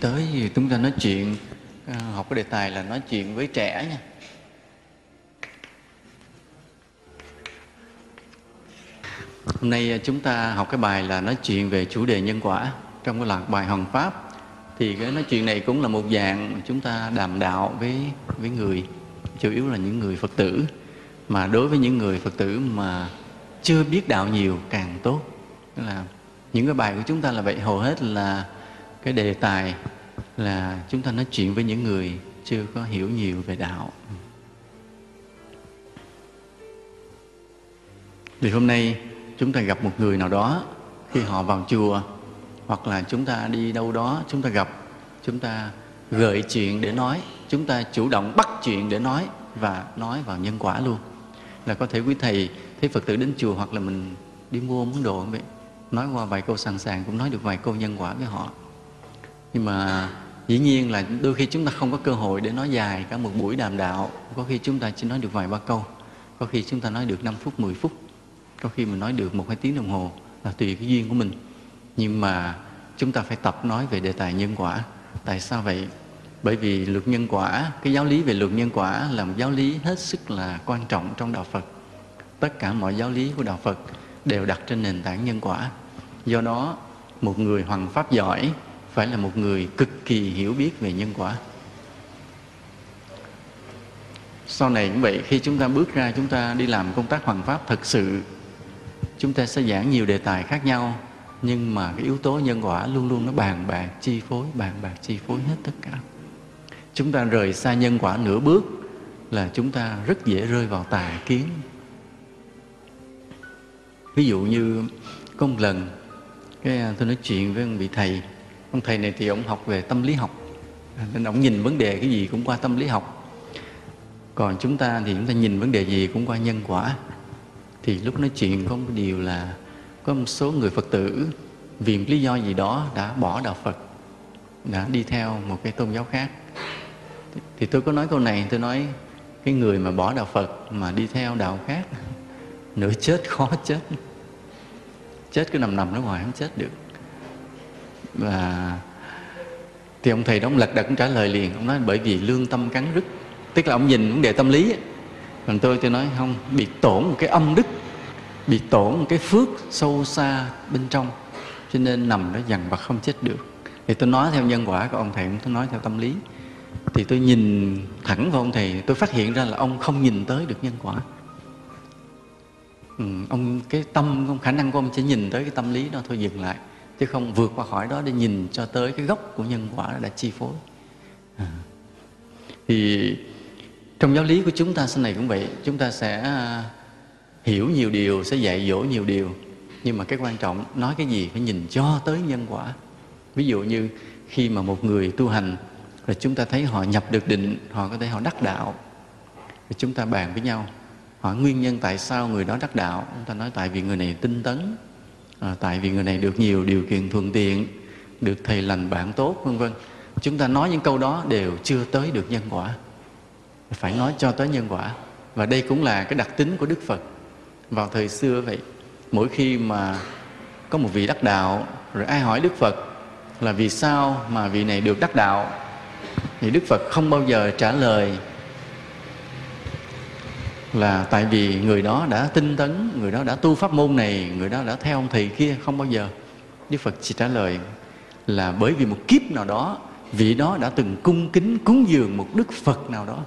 tới thì chúng ta nói chuyện à, học cái đề tài là nói chuyện với trẻ nha. Hôm nay à, chúng ta học cái bài là nói chuyện về chủ đề nhân quả trong cái loạt bài hoàng pháp. Thì cái nói chuyện này cũng là một dạng chúng ta đàm đạo với với người, chủ yếu là những người phật tử. Mà đối với những người phật tử mà chưa biết đạo nhiều càng tốt. Tức là những cái bài của chúng ta là vậy, hầu hết là cái đề tài là chúng ta nói chuyện với những người chưa có hiểu nhiều về đạo. Vì hôm nay chúng ta gặp một người nào đó khi họ vào chùa, hoặc là chúng ta đi đâu đó chúng ta gặp, chúng ta gợi chuyện để nói, chúng ta chủ động bắt chuyện để nói và nói vào nhân quả luôn. Là có thể quý thầy thấy phật tử đến chùa hoặc là mình đi mua món đồ vậy, nói qua vài câu sẵn sàng cũng nói được vài câu nhân quả với họ nhưng mà dĩ nhiên là đôi khi chúng ta không có cơ hội để nói dài cả một buổi đàm đạo. Có khi chúng ta chỉ nói được vài ba câu. Có khi chúng ta nói được 5 phút 10 phút. Có khi mình nói được một hai tiếng đồng hồ là tùy cái duyên của mình. Nhưng mà chúng ta phải tập nói về đề tài nhân quả. Tại sao vậy? Bởi vì luật nhân quả, cái giáo lý về luật nhân quả là một giáo lý hết sức là quan trọng trong đạo phật. Tất cả mọi giáo lý của đạo phật đều đặt trên nền tảng nhân quả. Do đó, một người hoàng pháp giỏi phải là một người cực kỳ hiểu biết về nhân quả. Sau này cũng vậy, khi chúng ta bước ra, chúng ta đi làm công tác hoàng pháp thật sự, chúng ta sẽ giảng nhiều đề tài khác nhau, nhưng mà cái yếu tố nhân quả luôn luôn nó bàn bạc, chi phối, bàn bạc, chi phối hết tất cả. Chúng ta rời xa nhân quả nửa bước là chúng ta rất dễ rơi vào tà kiến. Ví dụ như có một lần, cái à, tôi nói chuyện với một vị thầy ông thầy này thì ông học về tâm lý học, nên ông nhìn vấn đề cái gì cũng qua tâm lý học. Còn chúng ta thì chúng ta nhìn vấn đề gì cũng qua nhân quả. Thì lúc nói chuyện có một điều là có một số người phật tử vì một lý do gì đó đã bỏ đạo phật, đã đi theo một cái tôn giáo khác. Thì tôi có nói câu này, tôi nói cái người mà bỏ đạo phật mà đi theo đạo khác, nửa chết khó chết. Chết cứ nằm nằm nó ngoài không chết được và thì ông thầy đó ông lật đật cũng trả lời liền. Ông nói bởi vì lương tâm cắn rứt. Tức là ông nhìn vấn đề tâm lý còn tôi tôi nói không bị tổn một cái âm đức bị tổn một cái phước sâu xa bên trong cho nên nằm đó dằn vặt không chết được. Thì tôi nói theo nhân quả của ông thầy tôi nói theo tâm lý. Thì tôi nhìn thẳng vào ông thầy tôi phát hiện ra là ông không nhìn tới được nhân quả. Ừ, ông cái tâm ông khả năng của ông chỉ nhìn tới cái tâm lý đó thôi dừng lại chứ không vượt qua khỏi đó để nhìn cho tới cái gốc của nhân quả đã chi phối. À. thì trong giáo lý của chúng ta sau này cũng vậy. Chúng ta sẽ à, hiểu nhiều điều, sẽ dạy dỗ nhiều điều. Nhưng mà cái quan trọng, nói cái gì phải nhìn cho tới nhân quả. Ví dụ như khi mà một người tu hành, rồi chúng ta thấy họ nhập được định, họ có thể họ đắc đạo. Rồi chúng ta bàn với nhau, hỏi nguyên nhân tại sao người đó đắc đạo? Chúng ta nói tại vì người này tinh tấn à, tại vì người này được nhiều điều kiện thuận tiện được thầy lành bạn tốt vân vân. Chúng ta nói những câu đó đều chưa tới được nhân quả. Phải nói cho tới nhân quả. Và đây cũng là cái đặc tính của đức phật. Vào thời xưa vậy mỗi khi mà có một vị đắc đạo rồi ai hỏi đức phật là vì sao mà vị này được đắc đạo thì đức phật không bao giờ trả lời là tại vì người đó đã tinh tấn, người đó đã tu pháp môn này, người đó đã theo ông thầy kia không bao giờ. Đức phật chỉ trả lời là bởi vì một kiếp nào đó, vị đó đã từng cung kính, cúng dường một đức phật nào đó,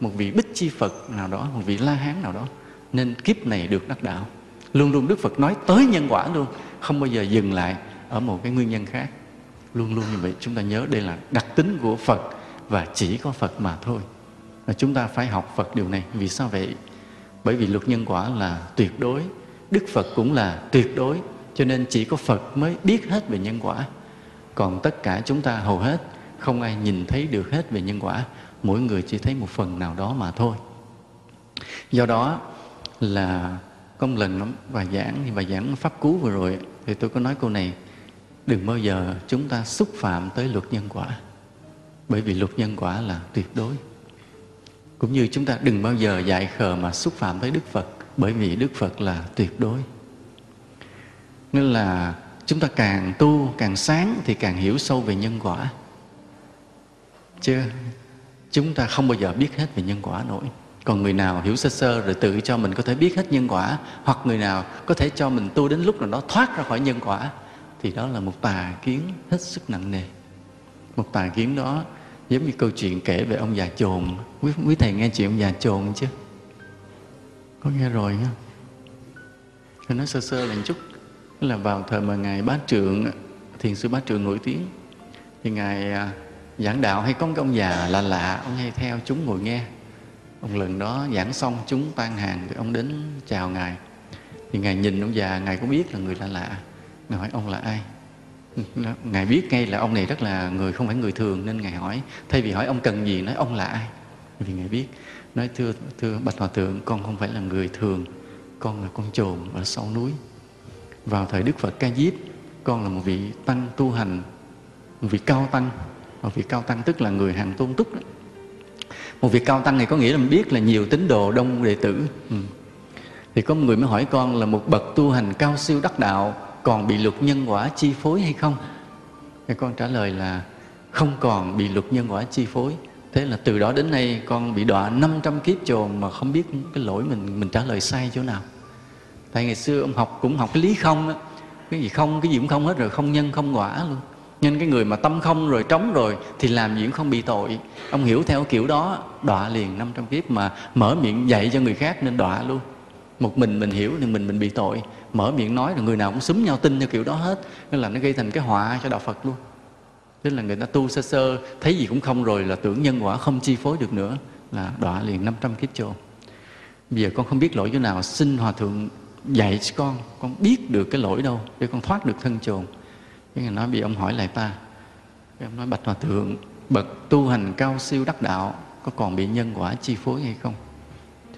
một vị bích chi phật nào đó, một vị la hán nào đó, nên kiếp này được đắc đạo. Luôn luôn đức phật nói tới nhân quả luôn, không bao giờ dừng lại ở một cái nguyên nhân khác. Luôn luôn như vậy, chúng ta nhớ đây là đặc tính của phật và chỉ có phật mà thôi và chúng ta phải học phật điều này. Vì sao vậy? Bởi vì luật nhân quả là tuyệt đối, đức phật cũng là tuyệt đối. Cho nên chỉ có phật mới biết hết về nhân quả. Còn tất cả chúng ta hầu hết, không ai nhìn thấy được hết về nhân quả. Mỗi người chỉ thấy một phần nào đó mà thôi. Do đó là có một lần bài giảng bài giảng pháp cú vừa rồi, thì tôi có nói câu này, đừng bao giờ chúng ta xúc phạm tới luật nhân quả, bởi vì luật nhân quả là tuyệt đối cũng như chúng ta đừng bao giờ dại khờ mà xúc phạm tới đức phật, bởi vì đức phật là tuyệt đối. Nên là chúng ta càng tu, càng sáng thì càng hiểu sâu về nhân quả. Chứ chúng ta không bao giờ biết hết về nhân quả nổi. Còn người nào hiểu sơ sơ rồi tự cho mình có thể biết hết nhân quả, hoặc người nào có thể cho mình tu đến lúc nào đó thoát ra khỏi nhân quả, thì đó là một tà kiến hết sức nặng nề. Một tà kiến đó giống như câu chuyện kể về ông già chồn. Quý, quý thầy nghe chuyện ông già chồn chứ? Có nghe rồi nha tôi nói sơ sơ là một chút. Là vào thời mà ngài bá trượng thiền sư bá trượng nổi tiếng. Thì ngài à, giảng đạo hay có một cái ông già lạ lạ ông hay theo chúng ngồi nghe. Ông lần đó giảng xong chúng tan hàng thì ông đến chào ngài. Thì ngài nhìn ông già ngài cũng biết là người lạ lạ. Ngài hỏi ông là ai? Ngài biết ngay là ông này rất là người, không phải người thường, nên ngài hỏi. Thay vì hỏi ông cần gì, nói ông là ai? Vì ngài biết. Nói, thưa thưa bạch hòa thượng, con không phải là người thường, con là con trồn ở sau núi. Vào thời đức phật ca diếp, con là một vị tăng tu hành, một vị cao tăng. Một vị cao tăng tức là người hàng tôn túc đó. một vị cao tăng này có nghĩa là mình biết là nhiều tín đồ đông đệ tử. Ừ. thì có một người mới hỏi con là một bậc tu hành cao siêu đắc đạo còn bị luật nhân quả chi phối hay không? Thì con trả lời là không còn bị luật nhân quả chi phối. Thế là từ đó đến nay con bị đọa 500 kiếp chồn mà không biết cái lỗi mình mình trả lời sai chỗ nào. Tại ngày xưa ông học cũng học cái lý không á. Cái gì không, cái gì cũng không hết rồi, không nhân, không quả luôn. Nên cái người mà tâm không rồi, trống rồi thì làm gì cũng không bị tội. Ông hiểu theo kiểu đó, đọa liền 500 kiếp mà mở miệng dạy cho người khác nên đọa luôn. Một mình mình hiểu thì mình mình bị tội mở miệng nói là người nào cũng súng nhau tin theo kiểu đó hết. Nên là nó gây thành cái họa cho đạo phật luôn. Tức là người ta tu sơ sơ, thấy gì cũng không rồi là tưởng nhân quả không chi phối được nữa là đọa liền 500 kiếp chôn bây giờ con không biết lỗi chỗ nào, xin hòa thượng dạy cho con con biết được cái lỗi đâu để con thoát được thân chồn. Cái người nói bị ông hỏi lại ta, cái ông nói, bạch hòa thượng, bậc tu hành cao siêu đắc đạo, có còn bị nhân quả chi phối hay không?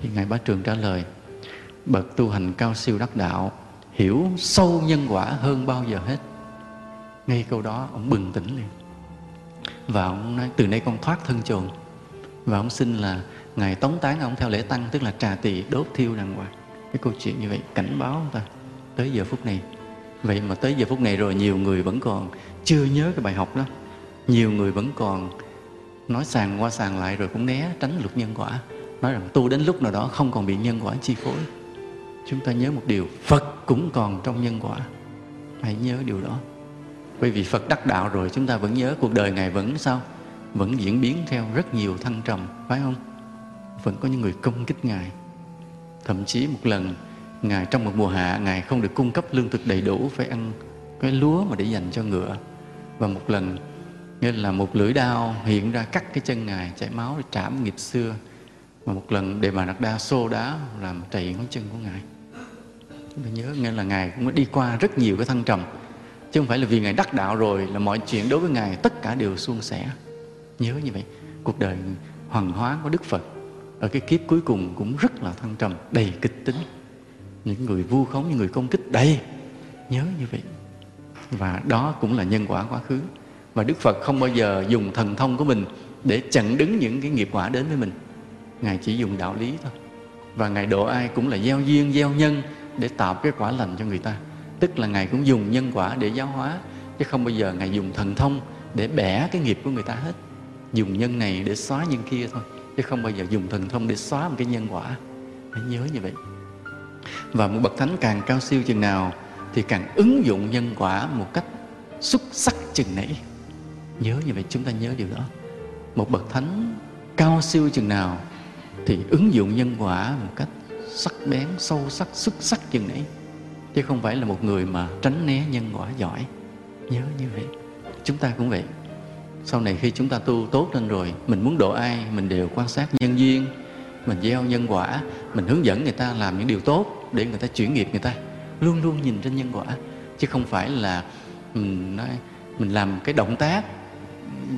Thì ngài bá trường trả lời, bậc tu hành cao siêu đắc đạo hiểu sâu nhân quả hơn bao giờ hết. Ngay câu đó, ông bừng tỉnh liền và ông nói, từ nay con thoát thân chồn. Và ông xin là ngài tống tán ông theo lễ tăng, tức là trà tỳ đốt thiêu đàng hoàng. Cái câu chuyện như vậy cảnh báo ông ta tới giờ phút này. Vậy mà tới giờ phút này rồi nhiều người vẫn còn chưa nhớ cái bài học đó. Nhiều người vẫn còn nói sàng qua sàng lại rồi cũng né tránh luật nhân quả. Nói rằng, tu đến lúc nào đó không còn bị nhân quả chi phối chúng ta nhớ một điều, phật cũng còn trong nhân quả. Hãy nhớ điều đó. Bởi vì phật đắc đạo rồi, chúng ta vẫn nhớ cuộc đời ngài vẫn sao? Vẫn diễn biến theo rất nhiều thăng trầm, phải không? Vẫn có những người công kích ngài. Thậm chí một lần, ngài trong một mùa hạ, ngài không được cung cấp lương thực đầy đủ, phải ăn cái lúa mà để dành cho ngựa. Và một lần nên là một lưỡi đao hiện ra cắt cái chân ngài, chảy máu để trảm nghiệp xưa. Và một lần, đề bà đặt đa xô đá làm trầy ngón chân của ngài chúng ta nhớ, nghe là ngài cũng đi qua rất nhiều cái thăng trầm. Chứ không phải là vì ngài đắc đạo rồi là mọi chuyện đối với ngài, tất cả đều suôn sẻ. Nhớ như vậy, cuộc đời hoàng hóa của đức phật ở cái kiếp cuối cùng cũng rất là thăng trầm, đầy kịch tính. Những người vu khống, những người công kích, đầy. Nhớ như vậy. Và đó cũng là nhân quả quá khứ. Và đức phật không bao giờ dùng thần thông của mình để chặn đứng những cái nghiệp quả đến với mình. Ngài chỉ dùng đạo lý thôi. Và ngài độ ai cũng là gieo duyên, gieo nhân để tạo cái quả lành cho người ta. Tức là ngài cũng dùng nhân quả để giáo hóa, chứ không bao giờ ngài dùng thần thông để bẻ cái nghiệp của người ta hết. Dùng nhân này để xóa nhân kia thôi, chứ không bao giờ dùng thần thông để xóa một cái nhân quả. Hãy nhớ như vậy. Và một bậc thánh càng cao siêu chừng nào thì càng ứng dụng nhân quả một cách xuất sắc chừng nấy. Nhớ như vậy, chúng ta nhớ điều đó. Một bậc thánh cao siêu chừng nào thì ứng dụng nhân quả một cách sắc bén, sâu sắc, xuất sắc chừng nấy chứ không phải là một người mà tránh né nhân quả giỏi. Nhớ như vậy. Chúng ta cũng vậy. Sau này khi chúng ta tu tốt lên rồi, mình muốn độ ai, mình đều quan sát nhân duyên, mình gieo nhân quả, mình hướng dẫn người ta làm những điều tốt để người ta chuyển nghiệp người ta. Luôn luôn nhìn trên nhân quả. Chứ không phải là mình nói, mình làm cái động tác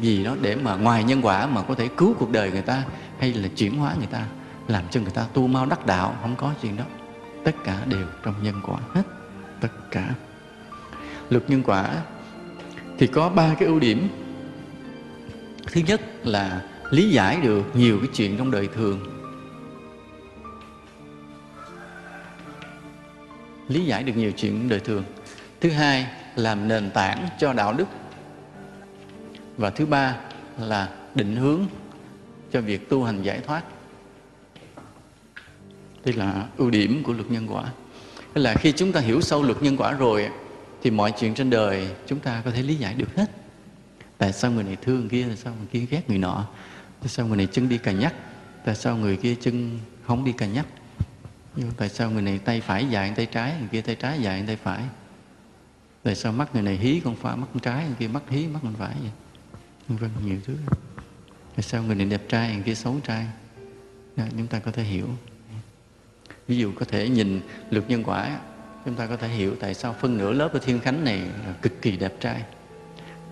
gì đó để mà ngoài nhân quả mà có thể cứu cuộc đời người ta hay là chuyển hóa người ta làm cho người ta tu mau đắc đạo, không có chuyện đó. Tất cả đều trong nhân quả hết. Tất cả. Luật nhân quả thì có ba cái ưu điểm. Thứ nhất là lý giải được nhiều cái chuyện trong đời thường. Lý giải được nhiều chuyện đời thường. Thứ hai làm nền tảng cho đạo đức. Và thứ ba là định hướng cho việc tu hành giải thoát đây là ưu điểm của luật nhân quả. Tức là khi chúng ta hiểu sâu luật nhân quả rồi thì mọi chuyện trên đời chúng ta có thể lý giải được hết. Tại sao người này thương kia tại sao người kia ghét người nọ tại sao người này chân đi cà nhắc tại sao người kia chân không đi cà nhắc? Tại sao người này tay phải dài tay trái người kia tay trái dài tay phải? Tại sao mắt người này hí con phải mắt con trái người kia mắt hí mắt con phải vậy? Vân nhiều thứ. Tại sao người này đẹp trai người kia xấu trai? Đó, chúng ta có thể hiểu ví dụ có thể nhìn luật nhân quả chúng ta có thể hiểu tại sao phân nửa lớp ở thiên khánh này là cực kỳ đẹp trai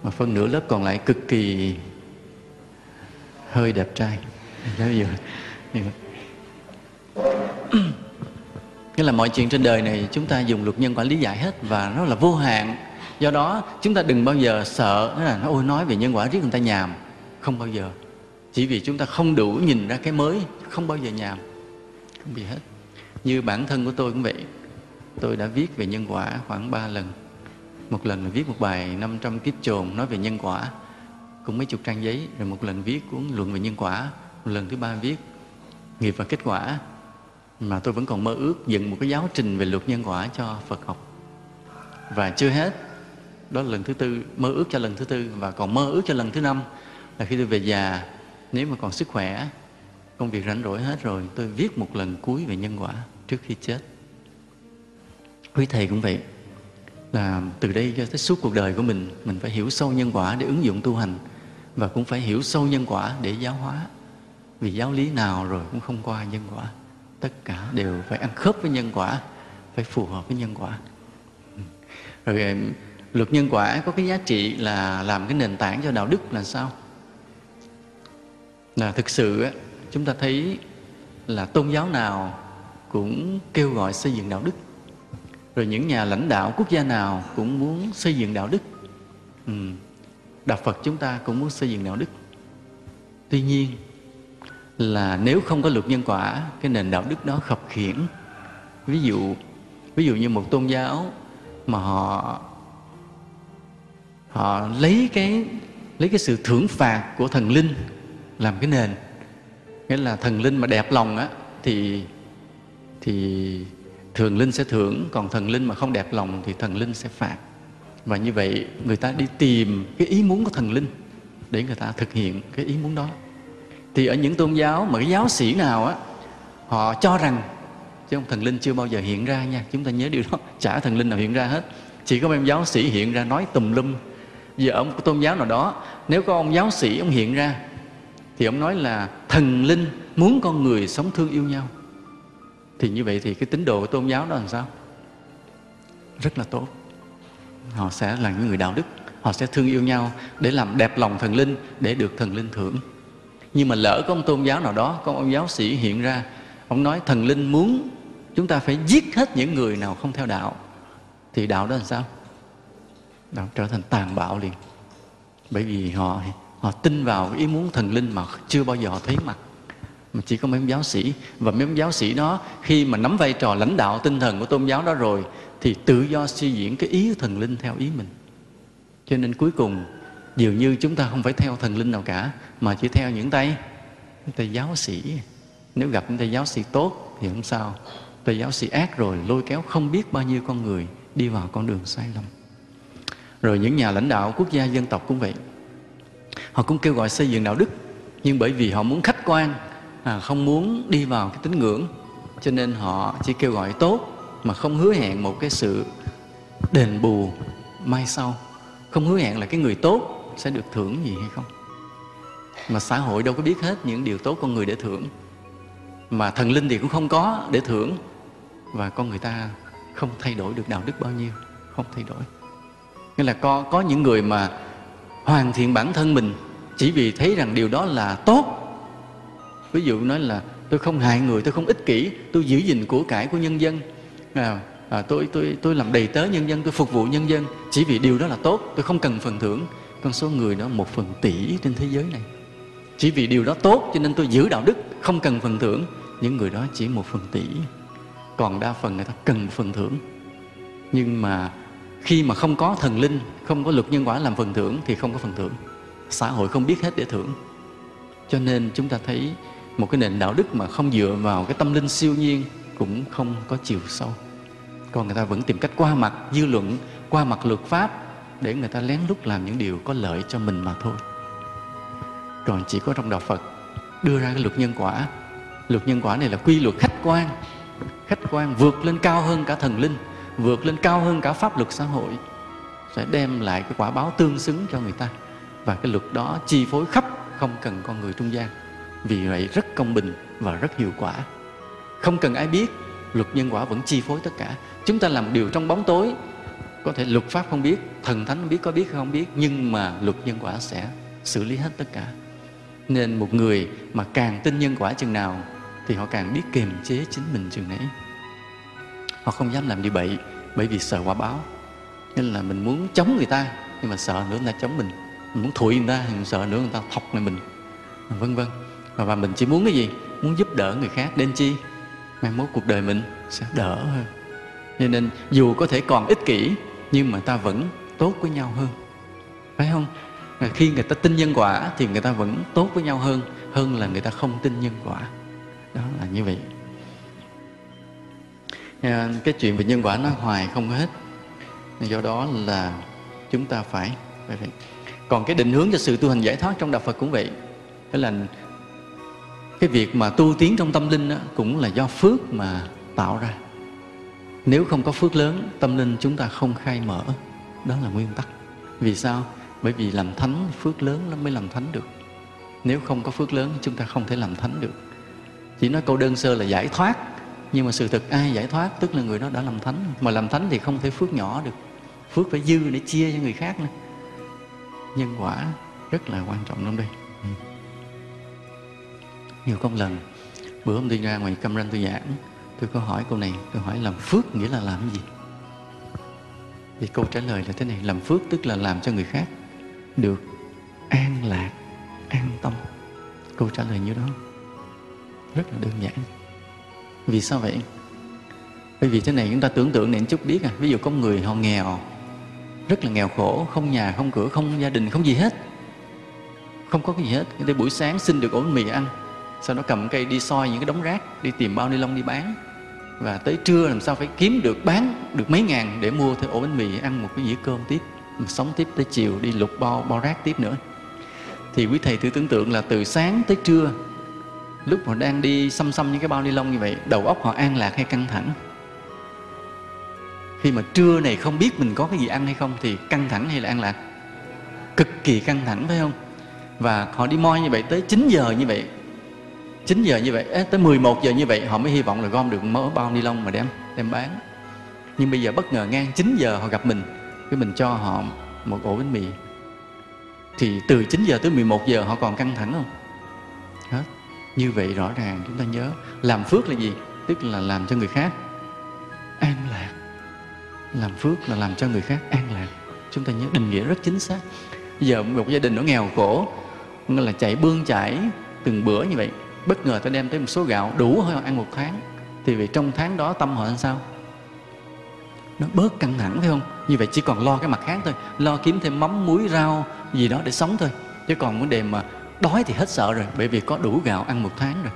mà phân nửa lớp còn lại cực kỳ hơi đẹp trai ví dụ Nghĩa là mọi chuyện trên đời này chúng ta dùng luật nhân quả lý giải hết và nó là vô hạn. Do đó chúng ta đừng bao giờ sợ là nó ôi nói về nhân quả riết người ta nhàm. Không bao giờ. Chỉ vì chúng ta không đủ nhìn ra cái mới, không bao giờ nhàm. Không bị hết. Như bản thân của tôi cũng vậy. Tôi đã viết về nhân quả khoảng 3 lần. Một lần là viết một bài 500 kiếp trồn nói về nhân quả, cũng mấy chục trang giấy. Rồi một lần viết cuốn luận về nhân quả. Một lần thứ ba viết nghiệp và kết quả mà tôi vẫn còn mơ ước dựng một cái giáo trình về luật nhân quả cho Phật học và chưa hết đó là lần thứ tư mơ ước cho lần thứ tư và còn mơ ước cho lần thứ năm là khi tôi về già nếu mà còn sức khỏe công việc rảnh rỗi hết rồi, tôi viết một lần cuối về nhân quả trước khi chết. Quý thầy cũng vậy. Là từ đây cho tới suốt cuộc đời của mình mình phải hiểu sâu nhân quả để ứng dụng tu hành và cũng phải hiểu sâu nhân quả để giáo hóa. Vì giáo lý nào rồi cũng không qua nhân quả. Tất cả đều phải ăn khớp với nhân quả, phải phù hợp với nhân quả. Rồi luật nhân quả có cái giá trị là làm cái nền tảng cho đạo đức là sao? Là thực sự chúng ta thấy là tôn giáo nào cũng kêu gọi xây dựng đạo đức. Rồi những nhà lãnh đạo quốc gia nào cũng muốn xây dựng đạo đức. Ừ. đạo phật chúng ta cũng muốn xây dựng đạo đức. Tuy nhiên là nếu không có luật nhân quả, cái nền đạo đức đó khập khiển ví dụ ví dụ như một tôn giáo mà họ họ lấy cái lấy cái sự thưởng phạt của thần linh làm cái nền nghĩa là thần linh mà đẹp lòng á, thì thì thường linh sẽ thưởng, còn thần linh mà không đẹp lòng thì thần linh sẽ phạt. Và như vậy người ta đi tìm cái ý muốn của thần linh để người ta thực hiện cái ý muốn đó. Thì ở những tôn giáo mà cái giáo sĩ nào á, họ cho rằng, chứ ông thần linh chưa bao giờ hiện ra nha, chúng ta nhớ điều đó, chả thần linh nào hiện ra hết. Chỉ có mấy giáo sĩ hiện ra nói tùm lum. Giờ ở một tôn giáo nào đó, nếu có ông giáo sĩ ông hiện ra thì ông nói là thần linh muốn con người sống thương yêu nhau. Thì như vậy thì cái tín đồ của tôn giáo đó làm sao? Rất là tốt. Họ sẽ là những người đạo đức. Họ sẽ thương yêu nhau để làm đẹp lòng thần linh, để được thần linh thưởng. Nhưng mà lỡ có ông tôn giáo nào đó, có ông giáo sĩ hiện ra, ông nói thần linh muốn chúng ta phải giết hết những người nào không theo đạo, thì đạo đó làm sao? Đạo trở thành tàn bạo liền. Bởi vì họ họ tin vào ý muốn thần linh mà chưa bao giờ họ thấy mặt. Mà chỉ có mấy ông giáo sĩ. Và mấy ông giáo sĩ đó, khi mà nắm vai trò lãnh đạo tinh thần của tôn giáo đó rồi, thì tự do suy diễn cái ý thần linh theo ý mình. Cho nên cuối cùng, dường như chúng ta không phải theo thần linh nào cả, mà chỉ theo những tay những tay giáo sĩ. Nếu gặp những tay giáo sĩ tốt thì không sao. Tay giáo sĩ ác rồi, lôi kéo không biết bao nhiêu con người đi vào con đường sai lầm. Rồi những nhà lãnh đạo quốc gia dân tộc cũng vậy họ cũng kêu gọi xây dựng đạo đức nhưng bởi vì họ muốn khách quan à, không muốn đi vào cái tín ngưỡng cho nên họ chỉ kêu gọi tốt mà không hứa hẹn một cái sự đền bù mai sau. Không hứa hẹn là cái người tốt sẽ được thưởng gì hay không. Mà xã hội đâu có biết hết những điều tốt con người để thưởng. Mà thần linh thì cũng không có để thưởng. Và con người ta không thay đổi được đạo đức bao nhiêu không thay đổi. Nghĩa là có có những người mà hoàn thiện bản thân mình chỉ vì thấy rằng điều đó là tốt. Ví dụ nói là tôi không hại người tôi không ích kỷ tôi giữ gìn của cải của nhân dân. À, à, tôi tôi tôi làm đầy tớ nhân dân tôi phục vụ nhân dân. Chỉ vì điều đó là tốt tôi không cần phần thưởng. Con số người đó một phần tỷ trên thế giới này. Chỉ vì điều đó tốt cho nên tôi giữ đạo đức không cần phần thưởng. Những người đó chỉ một phần tỷ. Còn đa phần người ta cần phần thưởng. Nhưng mà khi mà không có thần linh, không có luật nhân quả làm phần thưởng thì không có phần thưởng. Xã hội không biết hết để thưởng. Cho nên chúng ta thấy một cái nền đạo đức mà không dựa vào cái tâm linh siêu nhiên cũng không có chiều sâu. Còn người ta vẫn tìm cách qua mặt dư luận, qua mặt luật pháp để người ta lén lút làm những điều có lợi cho mình mà thôi. Còn chỉ có trong đạo phật đưa ra cái luật nhân quả. Luật nhân quả này là quy luật khách quan. Khách quan vượt lên cao hơn cả thần linh vượt lên cao hơn cả pháp luật xã hội, sẽ đem lại cái quả báo tương xứng cho người ta. Và cái luật đó chi phối khắp không cần con người trung gian. Vì vậy rất công bình và rất hiệu quả. Không cần ai biết, luật nhân quả vẫn chi phối tất cả. Chúng ta làm điều trong bóng tối. Có thể luật pháp không biết, thần thánh biết có biết không biết, nhưng mà luật nhân quả sẽ xử lý hết tất cả. Nên một người mà càng tin nhân quả chừng nào, thì họ càng biết kiềm chế chính mình chừng nấy họ không dám làm điều bậy bởi vì sợ quả báo. Nên là mình muốn chống người ta nhưng mà sợ nữa người ta chống mình. Mình muốn thụi người ta mình sợ nữa người ta thọc lại mình. Vân vân. Và, và mình chỉ muốn cái gì? Muốn giúp đỡ người khác. Đến chi? Mai mốt cuộc đời mình sẽ đỡ hơn. Cho nên dù có thể còn ích kỷ nhưng mà ta vẫn tốt với nhau hơn. Phải không? Khi người ta tin nhân quả thì người ta vẫn tốt với nhau hơn hơn là người ta không tin nhân quả. Đó là như vậy. Ờ, cái chuyện về nhân quả nó hoài không hết. Do đó là chúng ta phải, phải, còn cái định hướng cho sự tu hành giải thoát trong đạo Phật cũng vậy. Đó là cái việc mà tu tiến trong tâm linh đó, cũng là do phước mà tạo ra. Nếu không có phước lớn tâm linh chúng ta không khai mở. Đó là nguyên tắc. Vì sao? Bởi vì làm thánh phước lớn nó mới làm thánh được. Nếu không có phước lớn chúng ta không thể làm thánh được. Chỉ nói câu đơn sơ là giải thoát nhưng mà sự thật ai giải thoát, tức là người đó đã làm thánh. Mà làm thánh thì không thể phước nhỏ được. Phước phải dư để chia cho người khác nữa. Nhân quả rất là quan trọng lắm đây. Ừ. nhiều công lần, bữa hôm tôi ra ngoài cam ranh tôi giảng, tôi có hỏi câu này, tôi hỏi làm phước nghĩa là làm gì? Thì câu trả lời là thế này, làm phước tức là làm cho người khác được an lạc, an tâm. Câu trả lời như đó rất là đơn giản vì sao vậy? Bởi vì thế này chúng ta tưởng tượng này chút biết à. Ví dụ có người họ nghèo, rất là nghèo khổ, không nhà, không cửa, không gia đình, không gì hết. Không có cái gì hết. Để buổi sáng xin được ổ mì ăn, sau đó cầm cây đi soi những cái đống rác, đi tìm bao ni lông đi bán. Và tới trưa làm sao phải kiếm được, bán được mấy ngàn để mua thêm ổ bánh mì ăn một cái dĩa cơm tiếp sống tiếp tới chiều đi lục bao bao rác tiếp nữa. Thì quý thầy thử tưởng tượng là từ sáng tới trưa lúc họ đang đi xăm xăm những cái bao ni lông như vậy đầu óc họ an lạc hay căng thẳng? Khi mà trưa này không biết mình có cái gì ăn hay không thì căng thẳng hay là an lạc? Cực kỳ căng thẳng phải không? Và họ đi moi như vậy tới 9 giờ như vậy 9 giờ như vậy à, tới 11 giờ như vậy họ mới hy vọng là gom được mớ bao ni lông mà đem đem bán. Nhưng bây giờ bất ngờ ngang 9 giờ họ gặp mình cái mình cho họ một ổ bánh mì. Thì từ 9 giờ tới 11 giờ họ còn căng thẳng không? Hết như vậy rõ ràng chúng ta nhớ, làm phước là gì? Tức là làm cho người khác an lạc. Làm phước là làm cho người khác an lạc. Chúng ta nhớ định nghĩa rất chính xác. Giờ một gia đình nó nghèo khổ, nó là chạy bươn chải từng bữa như vậy, bất ngờ ta đem tới một số gạo đủ hơi ăn một tháng. Thì vì trong tháng đó tâm họ làm sao? Nó bớt căng thẳng, phải không? Như vậy chỉ còn lo cái mặt khác thôi, lo kiếm thêm mắm muối rau gì đó để sống thôi. Chứ còn vấn đề mà đói thì hết sợ rồi, bởi vì có đủ gạo ăn một tháng rồi.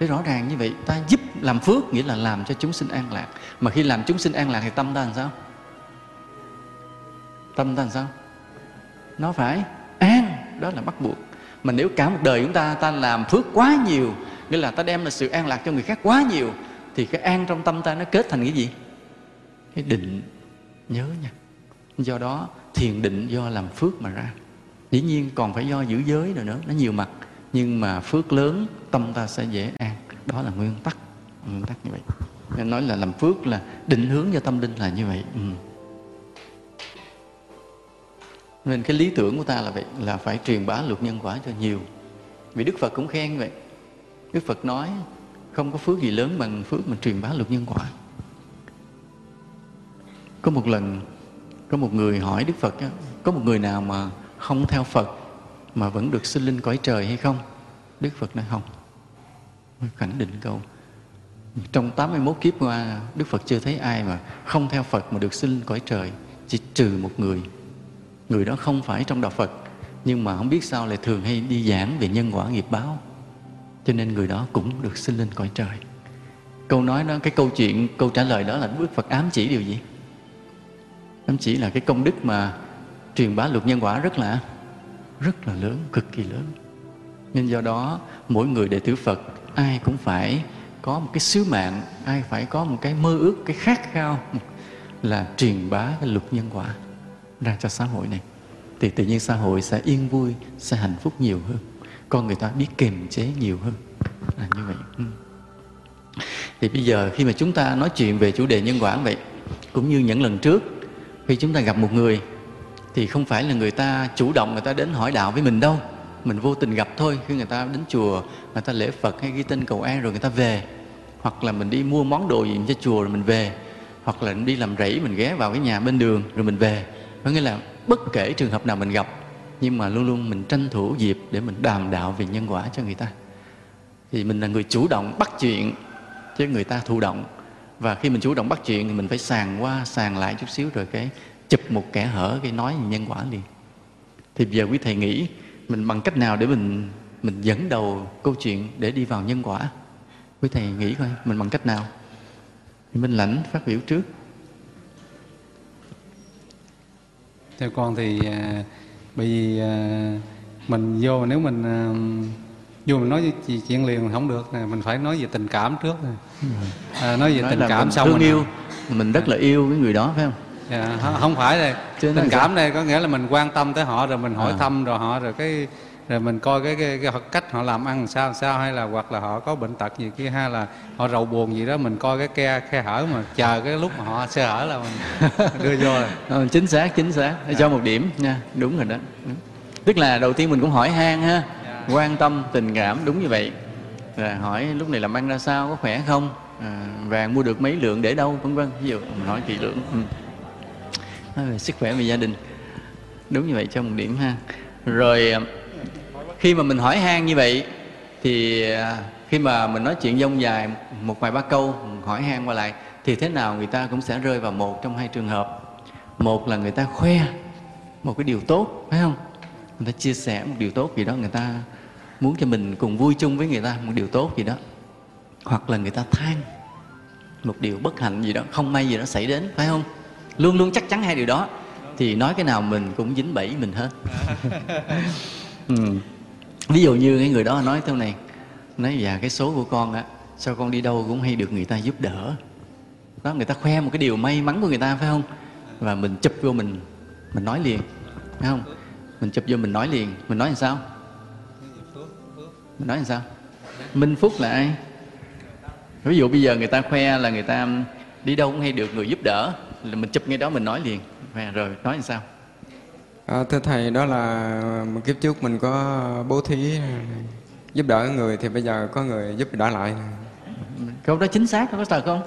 Thế rõ ràng như vậy, ta giúp làm phước nghĩa là làm cho chúng sinh an lạc. Mà khi làm chúng sinh an lạc thì tâm ta làm sao? Tâm ta làm sao? Nó phải an, đó là bắt buộc. Mà nếu cả một đời chúng ta ta làm phước quá nhiều, nghĩa là ta đem là sự an lạc cho người khác quá nhiều, thì cái an trong tâm ta nó kết thành cái gì? Cái định nhớ nha. Do đó thiền định do làm phước mà ra dĩ nhiên còn phải do giữ giới rồi nữa, nó nhiều mặt. Nhưng mà phước lớn, tâm ta sẽ dễ an. Đó là nguyên tắc nguyên tắc như vậy. Nên nói là làm phước là định hướng cho tâm linh là như vậy. Ừ. nên cái lý tưởng của ta là vậy, là phải truyền bá luật nhân quả cho nhiều. Vì đức phật cũng khen vậy. Đức phật nói, không có phước gì lớn bằng phước mà truyền bá luật nhân quả. Có một lần, có một người hỏi đức phật có một người nào mà không theo Phật mà vẫn được sinh linh cõi trời hay không? Đức Phật nói không. Khẳng định câu. Trong 81 kiếp qua, Đức Phật chưa thấy ai mà không theo Phật mà được sinh cõi trời. Chỉ trừ một người. Người đó không phải trong đạo Phật. Nhưng mà không biết sao lại thường hay đi giảng về nhân quả nghiệp báo. Cho nên người đó cũng được sinh lên cõi trời. Câu nói đó, cái câu chuyện, câu trả lời đó là Đức Phật ám chỉ điều gì? Ám chỉ là cái công đức mà truyền bá luật nhân quả rất là rất là lớn, cực kỳ lớn. Nên do đó mỗi người đệ tử Phật ai cũng phải có một cái sứ mạng, ai phải có một cái mơ ước, cái khát khao là truyền bá cái luật nhân quả ra cho xã hội này. Thì tự nhiên xã hội sẽ yên vui, sẽ hạnh phúc nhiều hơn. Con người ta biết kiềm chế nhiều hơn. Là như vậy. Ừ. Thì bây giờ khi mà chúng ta nói chuyện về chủ đề nhân quả vậy, cũng như những lần trước, khi chúng ta gặp một người thì không phải là người ta chủ động người ta đến hỏi đạo với mình đâu. Mình vô tình gặp thôi, khi người ta đến chùa, người ta lễ phật hay ghi tên cầu an rồi người ta về. Hoặc là mình đi mua món đồ gì cho chùa rồi mình về. Hoặc là đi làm rẫy mình ghé vào cái nhà bên đường rồi mình về. Có nghĩa là bất kể trường hợp nào mình gặp, nhưng mà luôn luôn mình tranh thủ dịp để mình đàm đạo về nhân quả cho người ta. Thì mình là người chủ động bắt chuyện chứ người ta thụ động. Và khi mình chủ động bắt chuyện thì mình phải sàng qua, sàng lại chút xíu rồi cái chụp một kẻ hở cái nói nhân quả liền thì giờ quý thầy nghĩ mình bằng cách nào để mình mình dẫn đầu câu chuyện để đi vào nhân quả? Quý thầy nghĩ coi mình bằng cách nào? Thì minh lãnh phát biểu trước. Theo con thì uh, bởi vì uh, mình vô nếu mình uh, vô mình nói chuyện liền không được mình phải nói về tình cảm trước à, nói về nói tình cảm xong thương mình yêu mình rất là yêu cái người đó phải không dạ, không phải đây. Tình cảm đây có nghĩa là mình quan tâm tới họ rồi mình hỏi à. thăm rồi họ rồi cái rồi mình coi cái, cái, cái cách họ làm ăn sao sao hay là hoặc là họ có bệnh tật gì kia hay là họ rầu buồn gì đó mình coi cái ke khe hở mà chờ cái lúc mà họ sơ hở là mình đưa vô rồi. Ừ, chính xác chính xác. Để cho một điểm nha. Đúng rồi đó. Tức là đầu tiên mình cũng hỏi han ha. Dạ. quan tâm tình cảm đúng như vậy. Rồi hỏi lúc này làm ăn ra sao có khỏe không? À, vàng mua được mấy lượng để đâu vân vân. Ví dụ mình hỏi kỹ lưỡng ừ nói về sức khỏe về gia đình. Đúng như vậy cho một điểm ha. Rồi à, khi mà mình hỏi han như vậy thì à, khi mà mình nói chuyện dông dài một vài ba câu hỏi han qua lại, thì thế nào người ta cũng sẽ rơi vào một trong hai trường hợp. Một là người ta khoe một cái điều tốt, phải không? Người ta chia sẻ một điều tốt gì đó, người ta muốn cho mình cùng vui chung với người ta một điều tốt gì đó. Hoặc là người ta than một điều bất hạnh gì đó, không may gì đó xảy đến, phải không? Luôn luôn chắc chắn hai điều đó. Thì nói cái nào mình cũng dính bẫy mình hết. Ừ. ví dụ như cái người đó nói thế này nói dạ cái số của con á sao con đi đâu cũng hay được người ta giúp đỡ. Đó người ta khoe một cái điều may mắn của người ta phải không? Và mình chụp vô mình mình nói liền phải không? Mình chụp vô mình nói liền mình nói làm sao? Mình nói làm sao? Minh phúc là ai? Ví dụ bây giờ người ta khoe là người ta đi đâu cũng hay được người giúp đỡ là mình chụp ngay đó mình nói liền. Và rồi nói làm sao? À, thưa thầy đó là một kiếp trước mình có bố thí giúp đỡ người thì bây giờ có người giúp đỡ lại. Câu đó chính xác có thật không?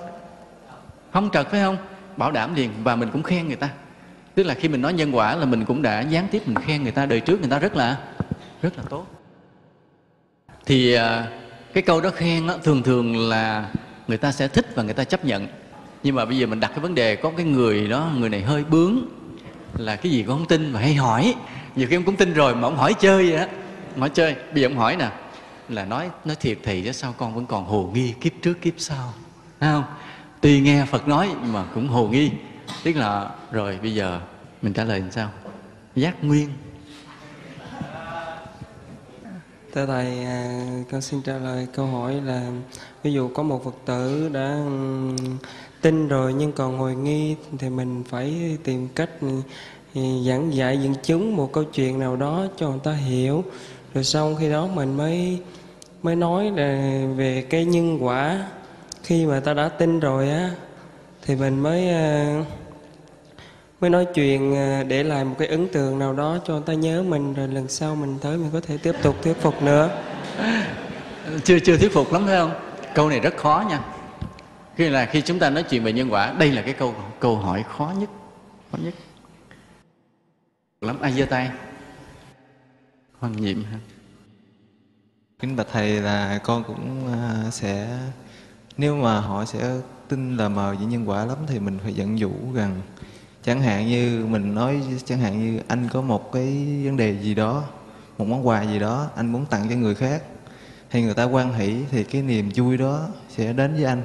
Không trật phải không? Bảo đảm liền và mình cũng khen người ta. Tức là khi mình nói nhân quả là mình cũng đã gián tiếp mình khen người ta đời trước người ta rất là rất là tốt. Thì à, cái câu đó khen đó, thường thường là người ta sẽ thích và người ta chấp nhận nhưng mà bây giờ mình đặt cái vấn đề, có cái người đó, người này hơi bướng, là cái gì cũng không tin mà hay hỏi. Nhiều khi ông cũng tin rồi mà ông hỏi chơi vậy á. Hỏi chơi. Bây giờ ông hỏi nè, là nói nói thiệt thì chứ sao con vẫn còn hồ nghi kiếp trước kiếp sau? Thấy không? Tuy nghe phật nói mà cũng hồ nghi. Tức là, rồi bây giờ mình trả lời làm sao? Giác nguyên. Thưa thầy à, con xin trả lời câu hỏi là, ví dụ có một phật tử đã tin rồi, nhưng còn ngồi nghi thì mình phải tìm cách ừ, giảng dạy dẫn chứng một câu chuyện nào đó cho người ta hiểu. Rồi xong khi đó mình mới mới nói là về cái nhân quả. Khi mà ta đã tin rồi á, thì mình mới ờ, mới nói chuyện ờ, để lại một cái ấn tượng nào đó cho người ta nhớ mình. Rồi lần sau mình tới mình có thể tiếp tục thuyết phục nữa. Chưa chưa thuyết phục lắm phải không? Câu này rất khó nha khi là khi chúng ta nói chuyện về nhân quả, đây là cái câu câu hỏi khó nhất khó nhất. Lắm ai giơ tay? Hoan nhiệm ha. Kính bạch thầy là con cũng à, sẽ, nếu mà họ sẽ tin là mờ về nhân quả lắm thì mình phải dẫn dụ rằng chẳng hạn như mình nói, chẳng hạn như anh có một cái vấn đề gì đó, một món quà gì đó, anh muốn tặng cho người khác thì người ta quan hỷ thì cái niềm vui đó sẽ đến với anh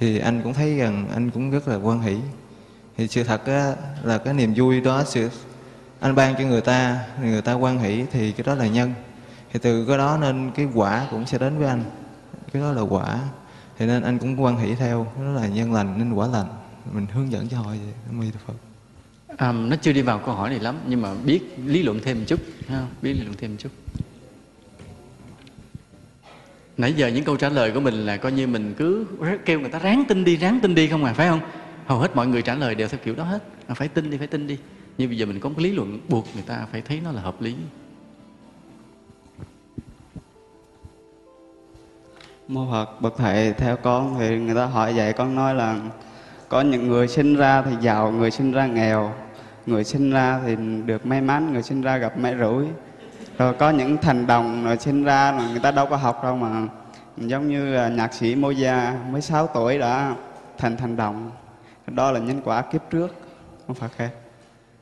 thì anh cũng thấy rằng anh cũng rất là quan hỷ. Thì sự thật á, là cái niềm vui đó sự anh ban cho người ta thì người ta quan hỷ thì cái đó là nhân. Thì từ cái đó nên cái quả cũng sẽ đến với anh. Cái đó là quả. Thì nên anh cũng quan hỷ theo đó là nhân lành nên quả lành. Mình hướng dẫn cho họ vậy Nam Phật. À, nó chưa đi vào câu hỏi này lắm nhưng mà biết lý luận thêm một chút ha? biết lý luận thêm một chút nãy giờ những câu trả lời của mình là coi như mình cứ kêu người ta ráng tin đi ráng tin đi không à phải không? Hầu hết mọi người trả lời đều theo kiểu đó hết. À, phải tin đi phải tin đi. Nhưng bây giờ mình có một cái lý luận buộc người ta phải thấy nó là hợp lý. Mô Phật, bậc thầy theo con thì người ta hỏi vậy con nói là có những người sinh ra thì giàu, người sinh ra nghèo, người sinh ra thì được may mắn, người sinh ra gặp may rủi. Rồi có những thành đồng rồi sinh ra mà người ta đâu có học đâu mà giống như là nhạc sĩ Moza mới 6 tuổi đã thành thành đồng. Đó là nhân quả kiếp trước. không Phật khen.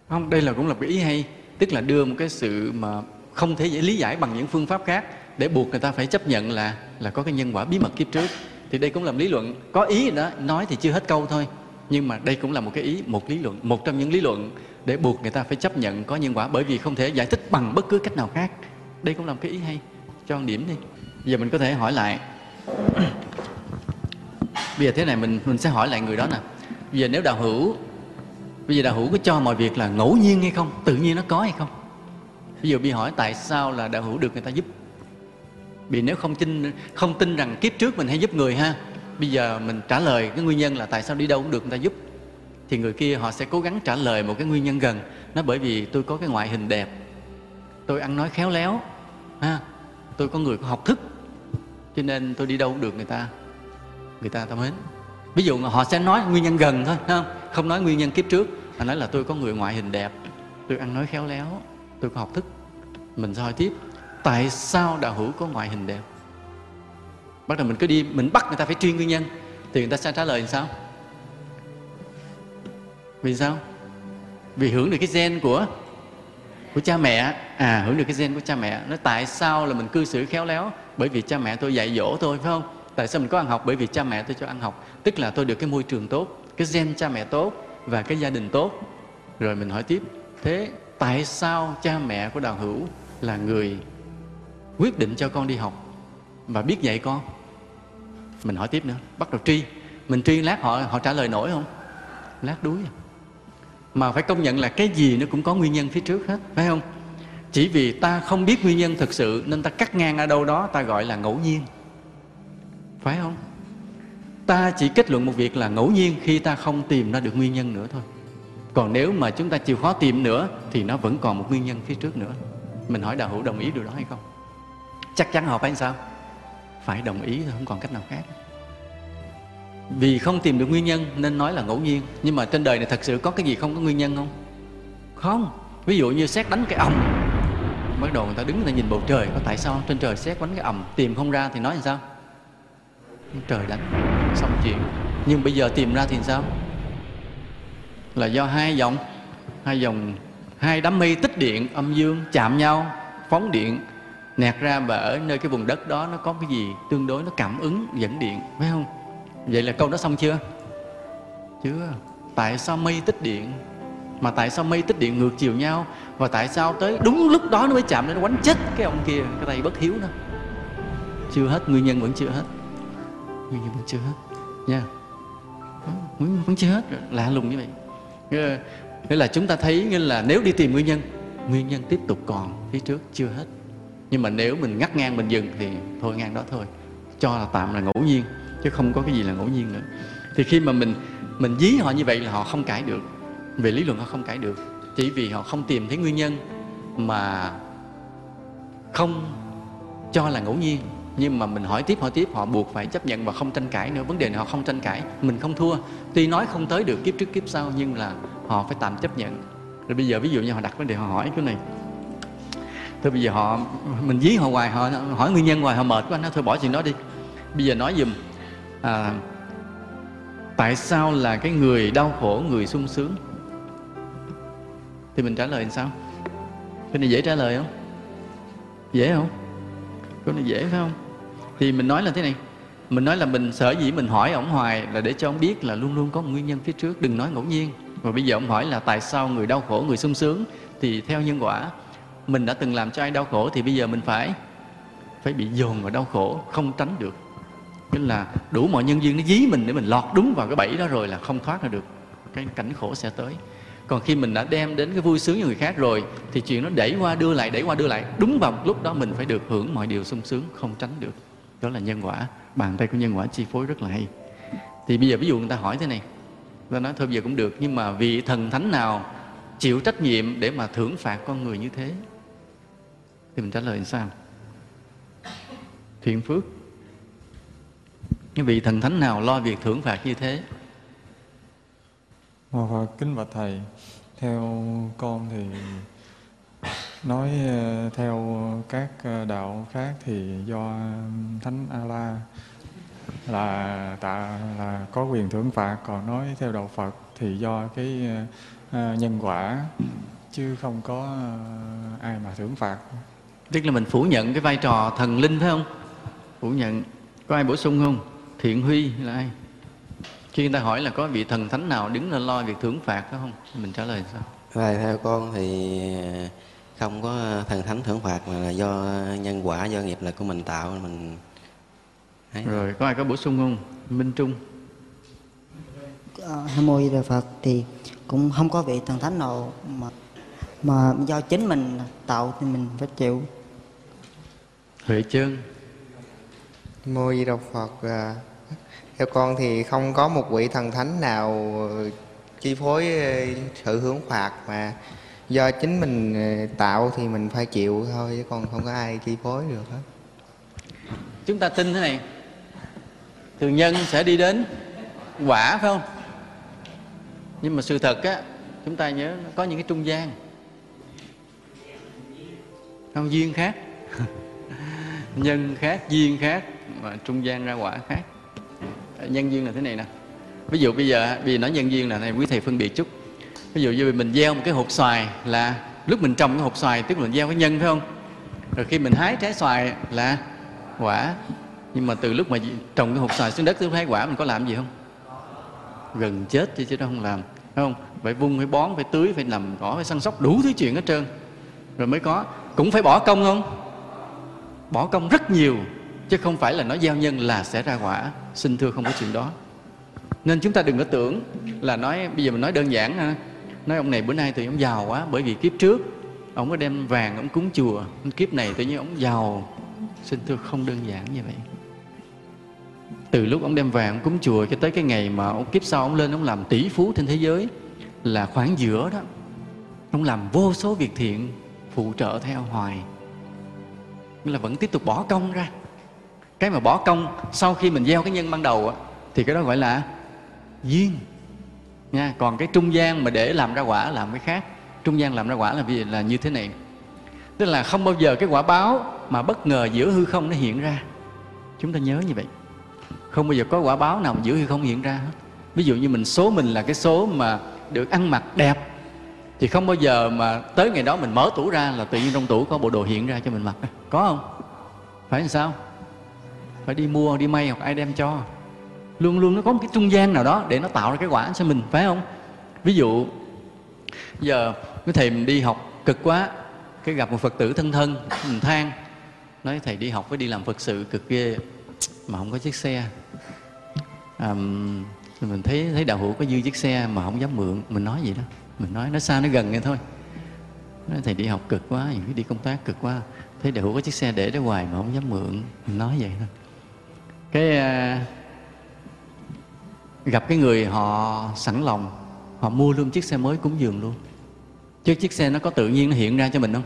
không, đây là cũng là cái ý hay tức là đưa một cái sự mà không thể dễ lý giải bằng những phương pháp khác để buộc người ta phải chấp nhận là là có cái nhân quả bí mật kiếp trước thì đây cũng là một lý luận có ý đó, nói thì chưa hết câu thôi nhưng mà đây cũng là một cái ý, một lý luận, một trong những lý luận để buộc người ta phải chấp nhận có nhân quả bởi vì không thể giải thích bằng bất cứ cách nào khác. Đây cũng là một cái ý hay. Cho điểm đi. Giờ mình có thể hỏi lại. Bây giờ thế này, mình mình sẽ hỏi lại người đó nè. Bây giờ nếu đạo hữu, bây giờ đạo hữu có cho mọi việc là ngẫu nhiên hay không? Tự nhiên nó có hay không? Bây giờ bị hỏi tại sao là đạo hữu được người ta giúp? Vì nếu không tin không tin rằng kiếp trước mình hay giúp người ha, bây giờ mình trả lời cái nguyên nhân là tại sao đi đâu cũng được người ta giúp thì người kia họ sẽ cố gắng trả lời một cái nguyên nhân gần. Nó bởi vì tôi có cái ngoại hình đẹp. Tôi ăn nói khéo léo, ha? Tôi có người có học thức, cho nên tôi đi đâu cũng được người ta. Người ta tâm mến ví dụ họ sẽ nói nguyên nhân gần thôi không không nói nguyên nhân kiếp trước, mà nói là tôi có người ngoại hình đẹp. Tôi ăn nói khéo léo, tôi có học thức. Mình soi tiếp, tại sao đạo hữu có ngoại hình đẹp? Bắt đầu mình cứ đi, mình bắt người ta phải truy nguyên nhân, thì người ta sẽ trả lời làm sao? Vì sao? Vì hưởng được cái gen của của cha mẹ. À hưởng được cái gen của cha mẹ. Nó tại sao là mình cư xử khéo léo? Bởi vì cha mẹ tôi dạy dỗ tôi, phải không? Tại sao mình có ăn học? Bởi vì cha mẹ tôi cho ăn học. Tức là tôi được cái môi trường tốt, cái gen cha mẹ tốt và cái gia đình tốt. Rồi mình hỏi tiếp, thế tại sao cha mẹ của đào hữu là người quyết định cho con đi học và biết dạy con? Mình hỏi tiếp nữa. Bắt đầu truy mình truy lát họ họ trả lời nổi không? Lát đuối à mà phải công nhận là cái gì nó cũng có nguyên nhân phía trước hết, phải không? Chỉ vì ta không biết nguyên nhân thực sự nên ta cắt ngang ở đâu đó, ta gọi là ngẫu nhiên. Phải không? Ta chỉ kết luận một việc là ngẫu nhiên khi ta không tìm ra được nguyên nhân nữa thôi. Còn nếu mà chúng ta chịu khó tìm nữa, thì nó vẫn còn một nguyên nhân phía trước nữa. Mình hỏi đạo hữu đồng ý điều đó hay không? Chắc chắn họ phải làm sao? Phải đồng ý thôi, không còn cách nào khác vì không tìm được nguyên nhân nên nói là ngẫu nhiên. Nhưng mà trên đời này thật sự có cái gì không có nguyên nhân không? Không. Ví dụ như xét đánh cái ầm. Bắt đầu người ta đứng người ta nhìn bầu trời. Có tại sao trên trời xét đánh cái ầm tìm không ra thì nói làm sao? Trời đánh xong chuyện. Nhưng bây giờ tìm ra thì sao? Là do hai dòng hai dòng hai đám mây tích điện âm dương chạm nhau phóng điện nẹt ra và ở nơi cái vùng đất đó nó có cái gì tương đối nó cảm ứng dẫn điện phải không vậy là câu đó xong chưa? Chưa. Tại sao mây tích điện? Mà tại sao mây tích điện ngược chiều nhau? Và tại sao tới đúng lúc đó nó mới chạm lên nó quánh chết cái ông kia, cái tay bất hiếu đó? Chưa hết, nguyên nhân vẫn chưa hết. Nguyên nhân vẫn chưa hết. Nha. Nguyên nhân vẫn chưa hết. Lạ lùng như vậy. Ờ, nghĩa là chúng ta thấy như là nếu đi tìm nguyên nhân nguyên nhân tiếp tục còn phía trước, chưa hết. Nhưng mà nếu mình ngắt ngang mình dừng thì thôi ngang đó thôi. Cho là tạm là ngẫu nhiên chứ không có cái gì là ngẫu nhiên nữa. Thì khi mà mình mình dí họ như vậy là họ không cãi được. Về lý luận họ không cãi được. Chỉ vì họ không tìm thấy nguyên nhân mà không cho là ngẫu nhiên. Nhưng mà mình hỏi tiếp hỏi tiếp, họ buộc phải chấp nhận và không tranh cãi nữa. Vấn đề này họ không tranh cãi, mình không thua. Tuy nói không tới được kiếp trước kiếp sau, nhưng là họ phải tạm chấp nhận. Rồi bây giờ ví dụ như họ đặt vấn đề, họ hỏi cái này. Thôi bây giờ họ, mình dí họ hoài, họ hỏi nguyên nhân hoài, họ mệt quá nó thôi bỏ chuyện đó đi. Bây giờ nói giùm à, tại sao là cái người đau khổ người sung sướng? Thì mình trả lời làm sao? Cái này dễ trả lời không? Dễ không? Câu này dễ phải không? Thì mình nói là thế này mình nói là mình sở dĩ mình hỏi ổng hoài là để cho ông biết là luôn luôn có một nguyên nhân phía trước đừng nói ngẫu nhiên. Và bây giờ ông hỏi là tại sao người đau khổ người sung sướng? Thì theo nhân quả mình đã từng làm cho ai đau khổ thì bây giờ mình phải phải bị dồn vào đau khổ không tránh được nên là đủ mọi nhân duyên nó dí mình để mình lọt đúng vào cái bẫy đó rồi là không thoát ra được. Cái cảnh khổ sẽ tới. Còn khi mình đã đem đến cái vui sướng cho người khác rồi, thì chuyện nó đẩy qua đưa lại, đẩy qua đưa lại, đúng vào lúc đó mình phải được hưởng mọi điều sung sướng, không tránh được. Đó là nhân quả, bàn tay của nhân quả chi phối rất là hay. Thì bây giờ ví dụ người ta hỏi thế này ta nói thôi bây giờ cũng được, nhưng mà vị thần thánh nào chịu trách nhiệm để mà thưởng phạt con người như thế? Thì mình trả lời làm sao? Thiện phước cái vị thần thánh nào lo việc thưởng phạt như thế? Và kính bạch thầy, theo con thì nói ờ, theo các ờ, đạo khác thì do thánh A La là tạ là có quyền thưởng phạt, còn nói theo đạo Phật thì do cái ờ, nhân quả chứ không có ai mà thưởng phạt. tức là mình phủ nhận cái vai trò thần linh phải không? Phủ nhận có ai bổ sung không thiện huy là ai? Khi người ta hỏi là có vị thần thánh nào đứng lên lo việc thưởng phạt phải không? Mình trả lời sao? Và theo con thì không có thần thánh thưởng phạt mà là do nhân quả do nghiệp lực của mình tạo mình ấy. rồi có ai có bổ sung không? Minh trung. Ờ, Nam mô Di Đà Phật thì cũng không có vị thần thánh nào mà mà do chính mình tạo thì mình phải chịu. Huệ trơn Mô Di Đà Phật à, theo con thì không có một vị thần thánh nào à, chi phối à, sự hướng phạt mà do chính mình tạo thì mình phải chịu thôi, chứ còn không có ai chi phối được hết. chúng ta tin thế này, thường nhân sẽ đi đến quả, phải không nhưng mà sự thật á, chúng ta nhớ có những cái trung gian, không, duyên khác, nhân khác, duyên khác mà trung gian ra quả khác. Nhân duyên là thế này nè. Ví dụ bây giờ bây giờ nói nhân duyên là này, quý thầy phân biệt chút. Ví dụ như mình gieo một cái hộp xoài là lúc mình trồng cái hộp xoài, tức là mình gieo cái nhân, phải không? Rồi khi mình hái trái xoài là quả. Nhưng mà từ lúc mà trồng cái hộp xoài xuống đất tới hái quả mình có làm gì không? Gần chết chứ chứ đâu không làm, phải không? Phải vung, phải bón, phải tưới, phải làm cỏ, phải săn sóc, đủ thứ chuyện hết trơn. Rồi mới có. Cũng phải bỏ công không? Bỏ công rất nhiều chứ không phải là nó gieo nhân là sẽ ra quả. Xin thưa không có chuyện đó. Nên chúng ta đừng có tưởng là nói, bây giờ mình nói đơn giản ha. Nói ông này bữa nay thì ông giàu quá, bởi vì kiếp trước ông có đem vàng, ông cúng chùa. Kiếp này tự nhiên ông giàu. Xin thưa không đơn giản như vậy. Từ lúc ông đem vàng, ông cúng chùa cho tới cái ngày mà ông kiếp sau ông lên, ông làm tỷ phú trên thế giới là khoảng giữa đó. Ông làm vô số việc thiện, phụ trợ theo hoài. Nghĩa là vẫn tiếp tục bỏ công ra cái mà bỏ công sau khi mình gieo cái nhân ban đầu á, thì cái đó gọi là duyên. Nha còn cái trung gian mà để làm ra quả làm cái khác. Trung gian làm ra quả là vì là như thế này. Tức là không bao giờ cái quả báo mà bất ngờ giữa hư không nó hiện ra. Chúng ta nhớ như vậy. Không bao giờ có quả báo nào giữa hư không hiện ra hết. Ví dụ như mình số mình là cái số mà được ăn mặc đẹp thì không bao giờ mà tới ngày đó mình mở tủ ra là tự nhiên trong tủ có bộ đồ hiện ra cho mình mặc. Có không? Phải làm sao? Phải đi mua đi may hoặc ai đem cho. Luôn luôn nó có một cái trung gian nào đó để nó tạo ra cái quả cho mình phải không? Ví dụ giờ cái thầy mình đi học cực quá cái gặp một phật tử thân thân mình than nói thầy đi học với đi làm phật sự cực ghê mà không có chiếc xe. À, mình thấy thấy đạo hữu có dư chiếc xe mà không dám mượn mình nói vậy đó. Mình nói nó xa nó gần vậy thôi. Nói thầy đi học cực quá đi công tác cực quá. Thấy đạo hữu có chiếc xe để đó hoài mà không dám mượn mình nói vậy thôi. Gặp cái người họ sẵn lòng họ mua luôn chiếc xe mới cúng dường luôn. Chứ chiếc xe nó có tự nhiên nó hiện ra cho mình không?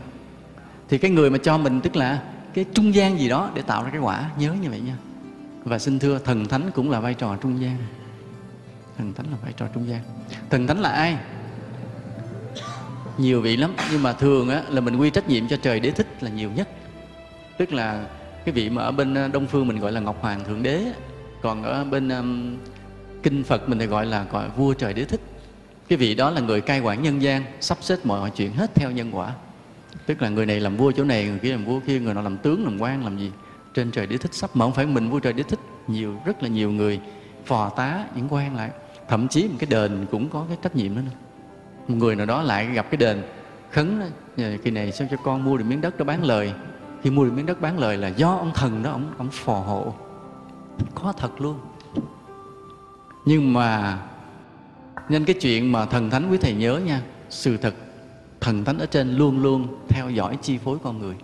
Thì cái người mà cho mình tức là cái trung gian gì đó để tạo ra cái quả nhớ như vậy nha. Và xin thưa thần thánh cũng là vai trò trung gian. Thần thánh là vai trò trung gian. Thần thánh là ai? Nhiều vị lắm nhưng mà thường á là mình quy trách nhiệm cho trời đế thích là nhiều nhất. Tức là cái vị mà ở bên ờ, đông phương mình gọi là ngọc hoàng thượng đế còn ở bên um, kinh phật mình thì gọi là gọi vua trời đế thích. Cái vị đó là người cai quản nhân gian sắp xếp mọi chuyện hết theo nhân quả. Tức là người này làm vua chỗ này người kia làm vua kia người nào làm tướng làm quan làm gì? Trên trời đế thích sắp mà không phải mình vua trời đế thích nhiều rất là nhiều người phò tá những quan lại. Thậm chí một cái đền cũng có cái trách nhiệm đó nữa. Một người nào đó lại gặp cái đền khấn đó, kỳ này sao cho con mua được miếng đất đó bán lời? Khi mua được miếng đất bán lời là do ông thần đó ông ông phò hộ. Có thật luôn nhưng mà nhân cái chuyện mà thần thánh quý thầy nhớ nha, sự thật thần thánh ở trên luôn luôn theo dõi chi phối con người.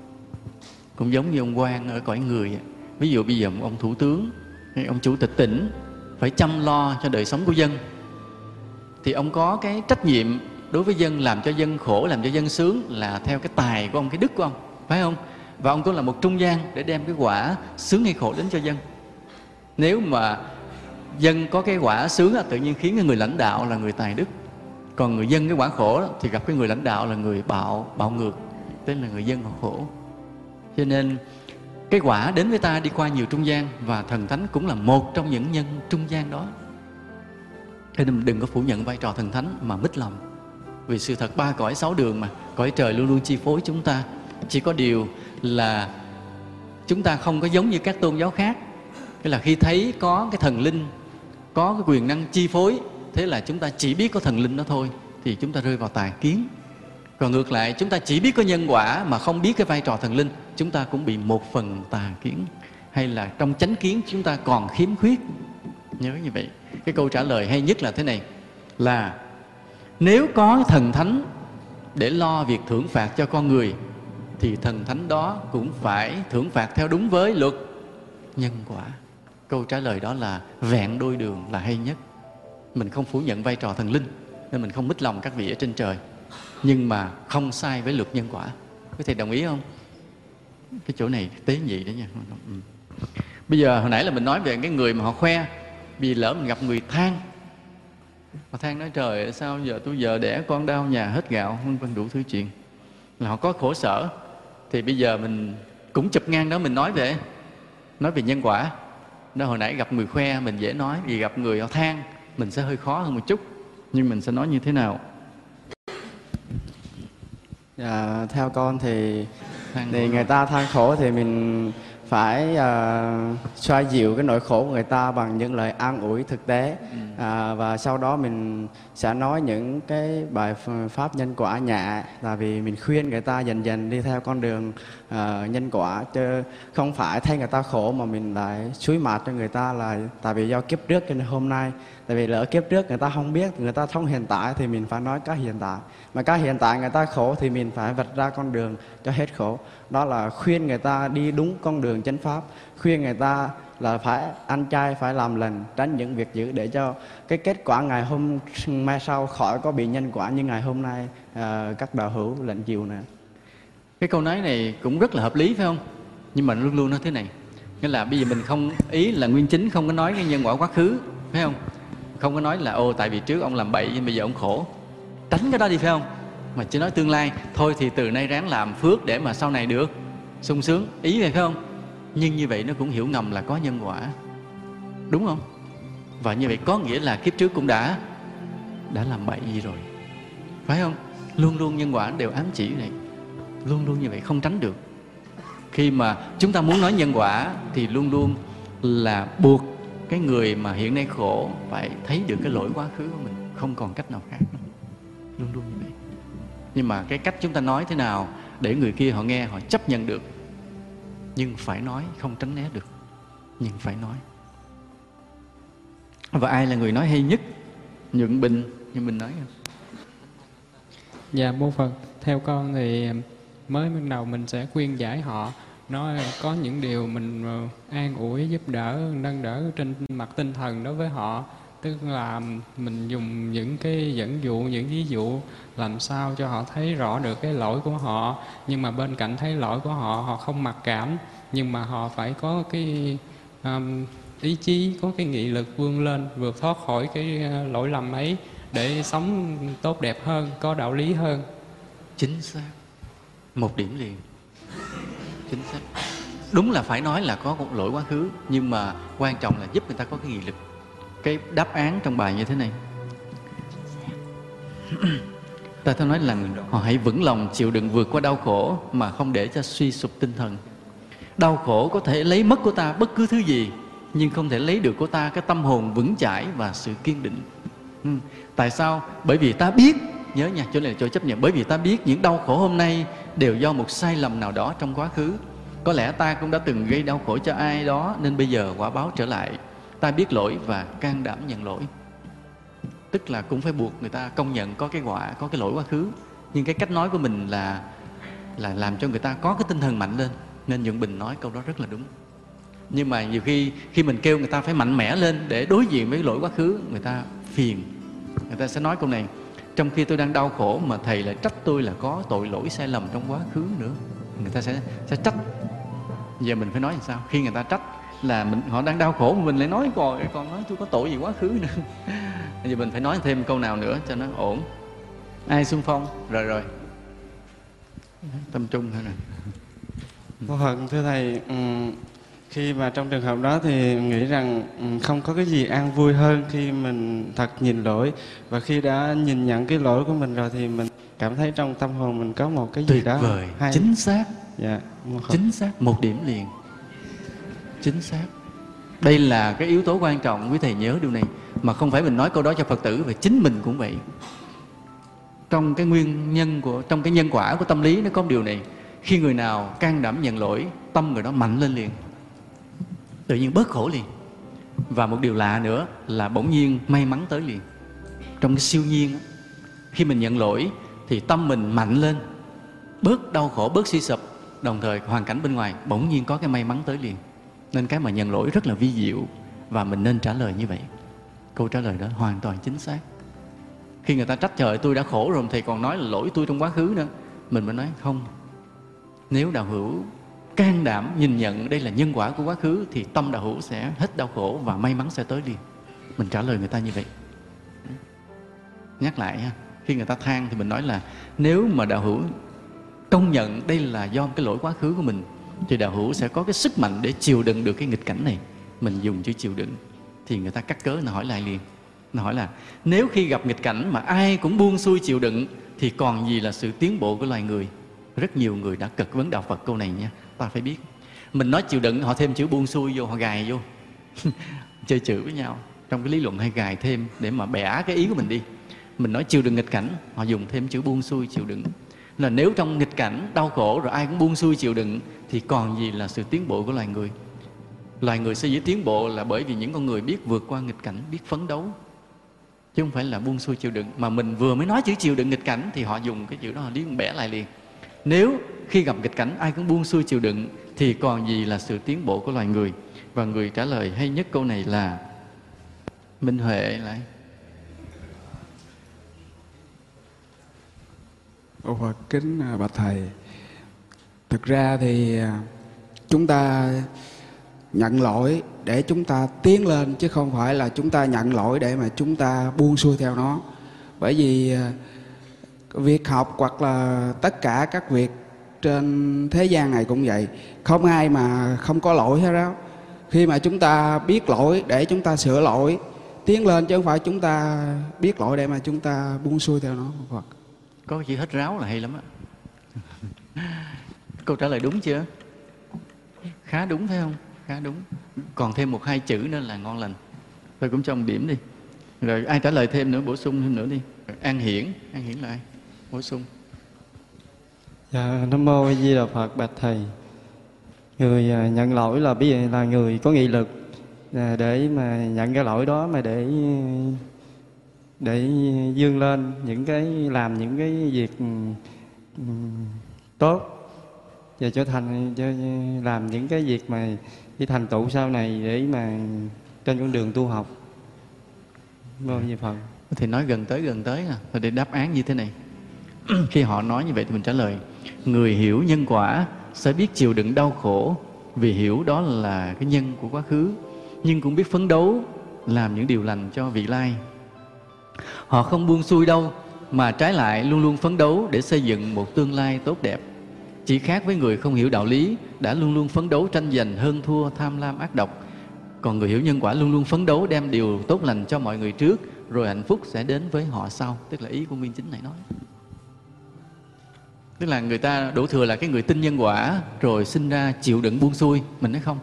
Cũng giống như ông quan ở cõi người ví dụ bây giờ ông thủ tướng, hay ông chủ tịch tỉnh phải chăm lo cho đời sống của dân, thì ông có cái trách nhiệm đối với dân, làm cho dân khổ, làm cho dân sướng là theo cái tài của ông, cái đức của ông, phải không? Và ông cũng là một trung gian để đem cái quả sướng hay khổ đến cho dân. Nếu mà dân có cái quả sướng tự nhiên khiến cái người lãnh đạo là người tài đức. Còn người dân cái quả khổ thì gặp cái người lãnh đạo là người bạo bạo ngược tên là người dân họ khổ. Cho nên, cái quả đến với ta đi qua nhiều trung gian, và thần thánh cũng là một trong những nhân trung gian đó. Cho nên đừng có phủ nhận vai trò thần thánh mà mít lòng. Vì sự thật ba cõi sáu đường mà, cõi trời luôn luôn chi phối chúng ta. Chỉ có điều là chúng ta không có giống như các tôn giáo khác. Tức là khi thấy có cái thần linh, có cái quyền năng chi phối, thế là chúng ta chỉ biết có thần linh đó thôi, thì chúng ta rơi vào tà kiến. Còn ngược lại, chúng ta chỉ biết có nhân quả mà không biết cái vai trò thần linh, chúng ta cũng bị một phần tà kiến. Hay là trong chánh kiến chúng ta còn khiếm khuyết. Nhớ như vậy. Cái câu trả lời hay nhất là thế này, là nếu có thần thánh để lo việc thưởng phạt cho con người, thì thần thánh đó cũng phải thưởng phạt theo đúng với luật nhân quả câu trả lời đó là vẹn đôi đường là hay nhất. Mình không phủ nhận vai trò thần linh, nên mình không mít lòng các vị ở trên trời. Nhưng mà không sai với luật nhân quả. Có thầy đồng ý không? Cái chỗ này tế nhị đấy nha. Ừ. bây giờ hồi nãy là mình nói về cái người mà họ khoe, vì lỡ mình gặp người than. Họ than nói, trời sao giờ tôi giờ đẻ con đau nhà hết gạo vân vân đủ thứ chuyện. Là họ có khổ sở. Thì bây giờ mình cũng chụp ngang đó, mình nói về nói về nhân quả đó hồi nãy gặp người khoe mình dễ nói vì gặp người họ than mình sẽ hơi khó hơn một chút. Nhưng mình sẽ nói như thế nào? Dạ, theo con thì thì người ta than khổ thì mình phải uh, xoa dịu cái nỗi khổ của người ta bằng những lời an ủi thực tế. Ừ. à, và sau đó mình sẽ nói những cái bài pháp nhân quả nhẹ là vì mình khuyên người ta dần dần đi theo con đường uh, nhân quả chứ không phải thay người ta khổ mà mình lại suối mạt cho người ta là tại vì do kiếp trước cho nên hôm nay tại vì lỡ kiếp trước người ta không biết người ta thông hiện tại thì mình phải nói cái hiện tại. Mà cái hiện tại người ta khổ thì mình phải vạch ra con đường cho hết khổ đó là khuyên người ta đi đúng con đường chánh pháp khuyên người ta là phải ăn chay phải làm lành tránh những việc dữ để cho cái kết quả ngày hôm mai sau khỏi có bị nhân quả như ngày hôm nay à, các đạo hữu lệnh chiều nè. Cái câu nói này cũng rất là hợp lý phải không? Nhưng mà luôn luôn nói thế này. Nghĩa là bây giờ mình không ý là nguyên chính không có nói cái nhân quả quá khứ phải không? Không có nói là ô tại vì trước ông làm bậy nhưng bây giờ ông khổ. Tránh cái đó đi phải không? Mà chỉ nói tương lai. Thôi thì từ nay ráng làm phước để mà sau này được. Sung sướng, ý này không? Nhưng như vậy nó cũng hiểu ngầm là có nhân quả. Đúng không? Và như vậy có nghĩa là kiếp trước cũng đã đã làm bậy gì rồi. Phải không? Luôn luôn nhân quả đều ám chỉ này. Luôn luôn như vậy không tránh được. Khi mà chúng ta muốn nói nhân quả thì luôn luôn là buộc cái người mà hiện nay khổ phải thấy được cái lỗi quá khứ của mình. Không còn cách nào khác nữa. luôn luôn như vậy nhưng mà cái cách chúng ta nói thế nào để người kia họ nghe, họ chấp nhận được? Nhưng phải nói, không tránh né được. Nhưng phải nói. Và ai là người nói hay nhất? Nhuận bình như mình nói không? Dạ mô phật, theo con thì mới ban đầu mình sẽ khuyên giải họ, nói có những điều mình ờ, an ủi, giúp đỡ, nâng đỡ trên mặt tinh thần đối với họ tức là mình dùng những cái dẫn dụ những ví dụ làm sao cho họ thấy rõ được cái lỗi của họ. Nhưng mà bên cạnh thấy lỗi của họ họ không mặc cảm. Nhưng mà họ phải có cái um, ý chí có cái nghị lực vươn lên vượt thoát khỏi cái uh, lỗi lầm ấy để sống tốt đẹp hơn có đạo lý hơn. Chính xác. Một điểm liền. Chính xác. Đúng là phải nói là có một lỗi quá khứ nhưng mà quan trọng là giúp người ta có cái nghị lực cái đáp án trong bài như thế này. Ta thường nói là họ hãy vững lòng chịu đựng vượt qua đau khổ mà không để cho suy sụp tinh thần. Đau khổ có thể lấy mất của ta bất cứ thứ gì, nhưng không thể lấy được của ta cái tâm hồn vững chãi và sự kiên định. Ừ. tại sao? Bởi vì ta biết, nhớ nha, chỗ này là chỗ chấp nhận, bởi vì ta biết những đau khổ hôm nay đều do một sai lầm nào đó trong quá khứ. Có lẽ ta cũng đã từng gây đau khổ cho ai đó, nên bây giờ quả báo trở lại ta biết lỗi và can đảm nhận lỗi. Tức là cũng phải buộc người ta công nhận có cái quả, có cái lỗi quá khứ. Nhưng cái cách nói của mình là là làm cho người ta có cái tinh thần mạnh lên. Nên nhuận bình nói câu đó rất là đúng. Nhưng mà nhiều khi khi mình kêu người ta phải mạnh mẽ lên để đối diện với lỗi quá khứ, người ta phiền. Người ta sẽ nói câu này, trong khi tôi đang đau khổ mà thầy lại trách tôi là có tội lỗi sai lầm trong quá khứ nữa. Người ta sẽ sẽ trách. Giờ mình phải nói làm sao? Khi người ta trách là mình họ đang đau khổ mà mình lại nói còn còn nói tôi có tội gì quá khứ nữa. Giờ mình phải nói thêm câu nào nữa cho nó ổn. Ai xung phong? Rồi rồi. Tâm trung thôi nè. Vô Phật thưa thầy khi mà trong trường hợp đó thì nghĩ rằng không có cái gì an vui hơn khi mình thật nhìn lỗi. Và khi đã nhìn nhận cái lỗi của mình rồi thì mình cảm thấy trong tâm hồn mình có một cái gì Tuyệt đó vời hay. chính xác. Dạ chính xác một điểm liền chính xác. Đây là cái yếu tố quan trọng quý thầy nhớ điều này, mà không phải mình nói câu đó cho phật tử và chính mình cũng vậy. Trong cái nguyên nhân của, trong cái nhân quả của tâm lý nó có một điều này, khi người nào can đảm nhận lỗi, tâm người đó mạnh lên liền. Tự nhiên bớt khổ liền. Và một điều lạ nữa là bỗng nhiên may mắn tới liền. Trong cái siêu nhiên khi mình nhận lỗi thì tâm mình mạnh lên, bớt đau khổ, bớt suy sụp, đồng thời hoàn cảnh bên ngoài bỗng nhiên có cái may mắn tới liền nên cái mà nhận lỗi rất là vi diệu và mình nên trả lời như vậy. Câu trả lời đó hoàn toàn chính xác. Khi người ta trách trời, tôi đã khổ rồi thầy còn nói là lỗi tôi trong quá khứ nữa. Mình mới nói, không. Nếu đạo hữu can đảm nhìn nhận đây là nhân quả của quá khứ, thì tâm đạo hữu sẽ hết đau khổ và may mắn sẽ tới liền. Mình trả lời người ta như vậy. Nhắc lại ha, khi người ta than thì mình nói là, nếu mà đạo hữu công nhận đây là do cái lỗi quá khứ của mình thì đạo hữu sẽ có cái sức mạnh để chịu đựng được cái nghịch cảnh này. Mình dùng chữ chịu đựng. Thì người ta cắt cớ, nó hỏi lại liền nó hỏi là, nếu khi gặp nghịch cảnh mà ai cũng buông xuôi chịu đựng, thì còn gì là sự tiến bộ của loài người? Rất nhiều người đã cực vấn đạo Phật câu này nha. Ta phải biết. Mình nói chịu đựng, họ thêm chữ buông xuôi vô, họ gài vô. Chơi chữ với nhau. Trong cái lý luận hay gài thêm để mà bẻ cái ý của mình đi. Mình nói chịu đựng nghịch cảnh, họ dùng thêm chữ buông xuôi chịu đựng là nếu trong nghịch cảnh, đau khổ rồi ai cũng buông xuôi chịu đựng, thì còn gì là sự tiến bộ của loài người? Loài người sẽ dễ tiến bộ là bởi vì những con người biết vượt qua nghịch cảnh, biết phấn đấu. Chứ không phải là buông xuôi chịu đựng. Mà mình vừa mới nói chữ chịu đựng nghịch cảnh, thì họ dùng cái chữ đó, họ liếng bẻ lại liền. Nếu khi gặp nghịch cảnh, ai cũng buông xuôi chịu đựng, thì còn gì là sự tiến bộ của loài người? Và người trả lời hay nhất câu này là minh huệ lại. Ô Phật kính à, bạch thầy. Thực ra thì à, chúng ta nhận lỗi để chúng ta tiến lên, chứ không phải là chúng ta nhận lỗi để mà chúng ta buông xuôi theo nó. Bởi vì à, việc học hoặc là tất cả các việc trên thế gian này cũng vậy. Không ai mà không có lỗi hết đó khi mà chúng ta biết lỗi để chúng ta sửa lỗi, tiến lên chứ không phải chúng ta biết lỗi để mà chúng ta buông xuôi theo nó Phật có chữ hết ráo là hay lắm á. Câu trả lời đúng chưa? Khá đúng phải không? Khá đúng. Còn thêm một hai chữ nữa là ngon lành. Tôi cũng cho một điểm đi. Rồi ai trả lời thêm nữa bổ sung thêm nữa đi. An hiển an hiển là ai? Bổ sung. Dạ, Nam Mô A Di Đà Phật Bạch Thầy. Người à, nhận lỗi là biết là người có nghị lực à, để mà nhận cái lỗi đó mà để để dương lên những cái, làm những cái việc ừ, tốt và trở thành, cho làm những cái việc mà đi thành tựu sau này để mà trên con đường tu học. bao nhiêu Phật. thì nói gần tới gần tới à. Rồi để đáp án như thế này. Khi họ nói như vậy thì mình trả lời. Người hiểu nhân quả sẽ biết chịu đựng đau khổ, vì hiểu đó là cái nhân của quá khứ. Nhưng cũng biết phấn đấu làm những điều lành cho vị lai họ không buông xuôi đâu, mà trái lại luôn luôn phấn đấu để xây dựng một tương lai tốt đẹp. Chỉ khác với người không hiểu đạo lý đã luôn luôn phấn đấu tranh giành hơn thua tham lam ác độc. Còn người hiểu nhân quả luôn luôn phấn đấu đem điều tốt lành cho mọi người trước, rồi hạnh phúc sẽ đến với họ sau. Tức là ý của nguyên chính này nói. Tức là người ta đổ thừa là cái người tin nhân quả, rồi sinh ra chịu đựng buông xuôi, mình nói không.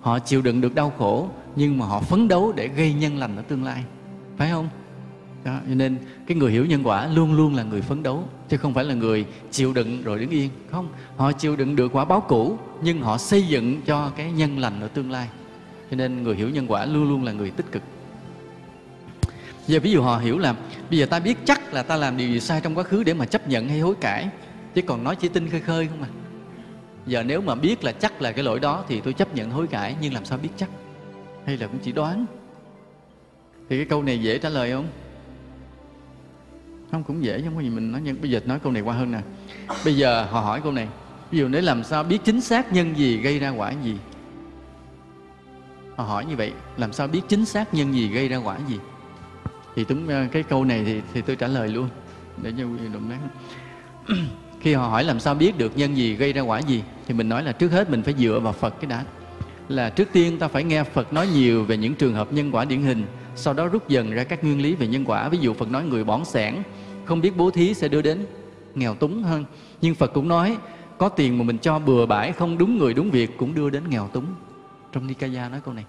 Họ chịu đựng được đau khổ, nhưng mà họ phấn đấu để gây nhân lành ở tương lai. Phải không? Đó, cho nên cái người hiểu nhân quả luôn luôn là người phấn đấu chứ không phải là người chịu đựng rồi đứng yên. Không họ chịu đựng được quả báo cũ nhưng họ xây dựng cho cái nhân lành ở tương lai. Cho nên người hiểu nhân quả luôn luôn là người tích cực. Giờ ví dụ họ hiểu là bây giờ ta biết chắc là ta làm điều gì sai trong quá khứ để mà chấp nhận hay hối cải chứ còn nói chỉ tin khơi khơi không à. Giờ nếu mà biết là chắc là cái lỗi đó thì tôi chấp nhận hối cải nhưng làm sao biết chắc? Hay là cũng chỉ đoán? Thì cái câu này dễ trả lời không? Không cũng dễ không có gì mình nói nhưng bây giờ nói câu này qua hơn nè. Bây giờ họ hỏi câu này. Ví dụ nếu làm sao biết chính xác nhân gì gây ra quả gì? Họ hỏi như vậy làm sao biết chính xác nhân gì gây ra quả gì? Thì đúng ờ, cái câu này thì, thì tôi trả lời luôn. Để cho quý vị đồng đáng khi họ hỏi làm sao biết được nhân gì gây ra quả gì thì mình nói là trước hết mình phải dựa vào Phật cái đã. Là trước tiên ta phải nghe Phật nói nhiều về những trường hợp nhân quả điển hình sau đó rút dần ra các nguyên lý về nhân quả. Ví dụ Phật nói người bỏng sẻn, không biết bố thí sẽ đưa đến nghèo túng hơn. Nhưng Phật cũng nói, có tiền mà mình cho bừa bãi, không đúng người đúng việc cũng đưa đến nghèo túng. Trong Nikaya nói câu này.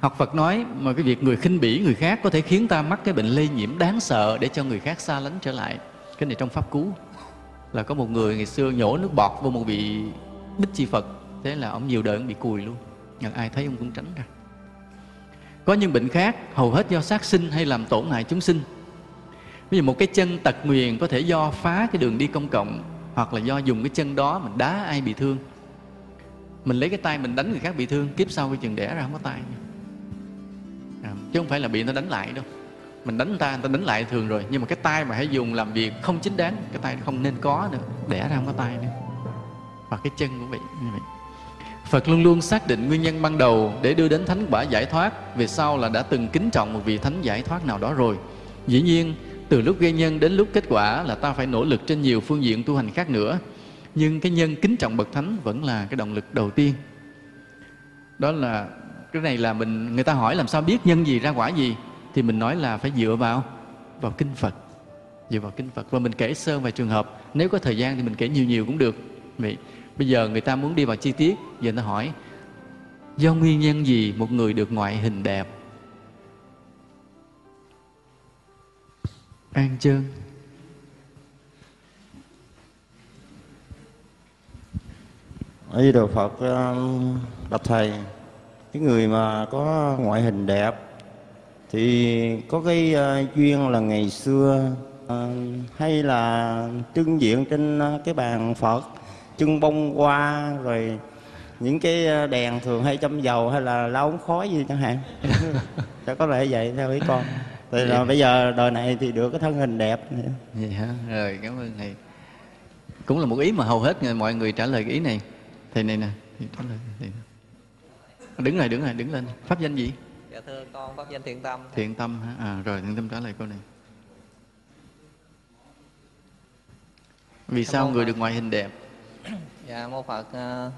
Học Phật nói, mà cái việc người khinh bỉ người khác có thể khiến ta mắc cái bệnh lây nhiễm đáng sợ để cho người khác xa lánh trở lại. Cái này trong pháp cú. Là có một người ngày xưa nhổ nước bọt vô một vị bích chi Phật. Thế là ông nhiều đời ông bị cùi luôn. Nhưng ai thấy ông cũng tránh ra có những bệnh khác hầu hết do sát sinh hay làm tổn hại chúng sinh. Ví dụ một cái chân tật nguyền có thể do phá cái đường đi công cộng hoặc là do dùng cái chân đó mình đá ai bị thương. Mình lấy cái tay mình đánh người khác bị thương kiếp sau cái chừng đẻ ra không có tay. À, chứ không phải là bị người ta đánh lại đâu. Mình đánh ta người ta đánh lại thường rồi nhưng mà cái tay mà hãy dùng làm việc không chính đáng cái tay không nên có nữa đẻ ra không có tay nữa. Và cái chân cũng vậy như vậy. Phật luôn luôn xác định nguyên nhân ban đầu để đưa đến thánh quả giải thoát. Về sau là đã từng kính trọng một vị thánh giải thoát nào đó rồi. Dĩ nhiên, từ lúc gây nhân đến lúc kết quả là ta phải nỗ lực trên nhiều phương diện tu hành khác nữa. Nhưng cái nhân kính trọng bậc thánh vẫn là cái động lực đầu tiên. Đó là, cái này là mình, người ta hỏi làm sao biết nhân gì ra quả gì, thì mình nói là phải dựa vào vào kinh Phật. Dựa vào kinh Phật. Và mình kể sơ vài trường hợp. Nếu có thời gian thì mình kể nhiều nhiều cũng được. Vậy bây giờ người ta muốn đi vào chi tiết giờ người ta hỏi do nguyên nhân gì một người được ngoại hình đẹp? An trơn ở Di Đà Phật ờ, bạch thầy cái người mà có ngoại hình đẹp thì có cái uh, duyên là ngày xưa uh, hay là trưng diện trên uh, cái bàn Phật trưng bông hoa rồi những cái đèn thường hay châm dầu hay là lau ống khói gì chẳng hạn. Chắc có lẽ vậy theo ý con. Thì là bây giờ đời này thì được cái thân hình đẹp vậy hả? Rồi cảm ơn thầy. Cũng là một ý mà hầu hết mọi người trả lời cái ý này. Thầy này nè trả lời thầy. đứng lại đứng lại đứng lên. Pháp danh gì? Dạ thưa con pháp danh thiện tâm. Thiện tâm hả? À rồi thiện tâm trả lời câu này. Vì sao người được ngoại hình đẹp dạ mô phật uh,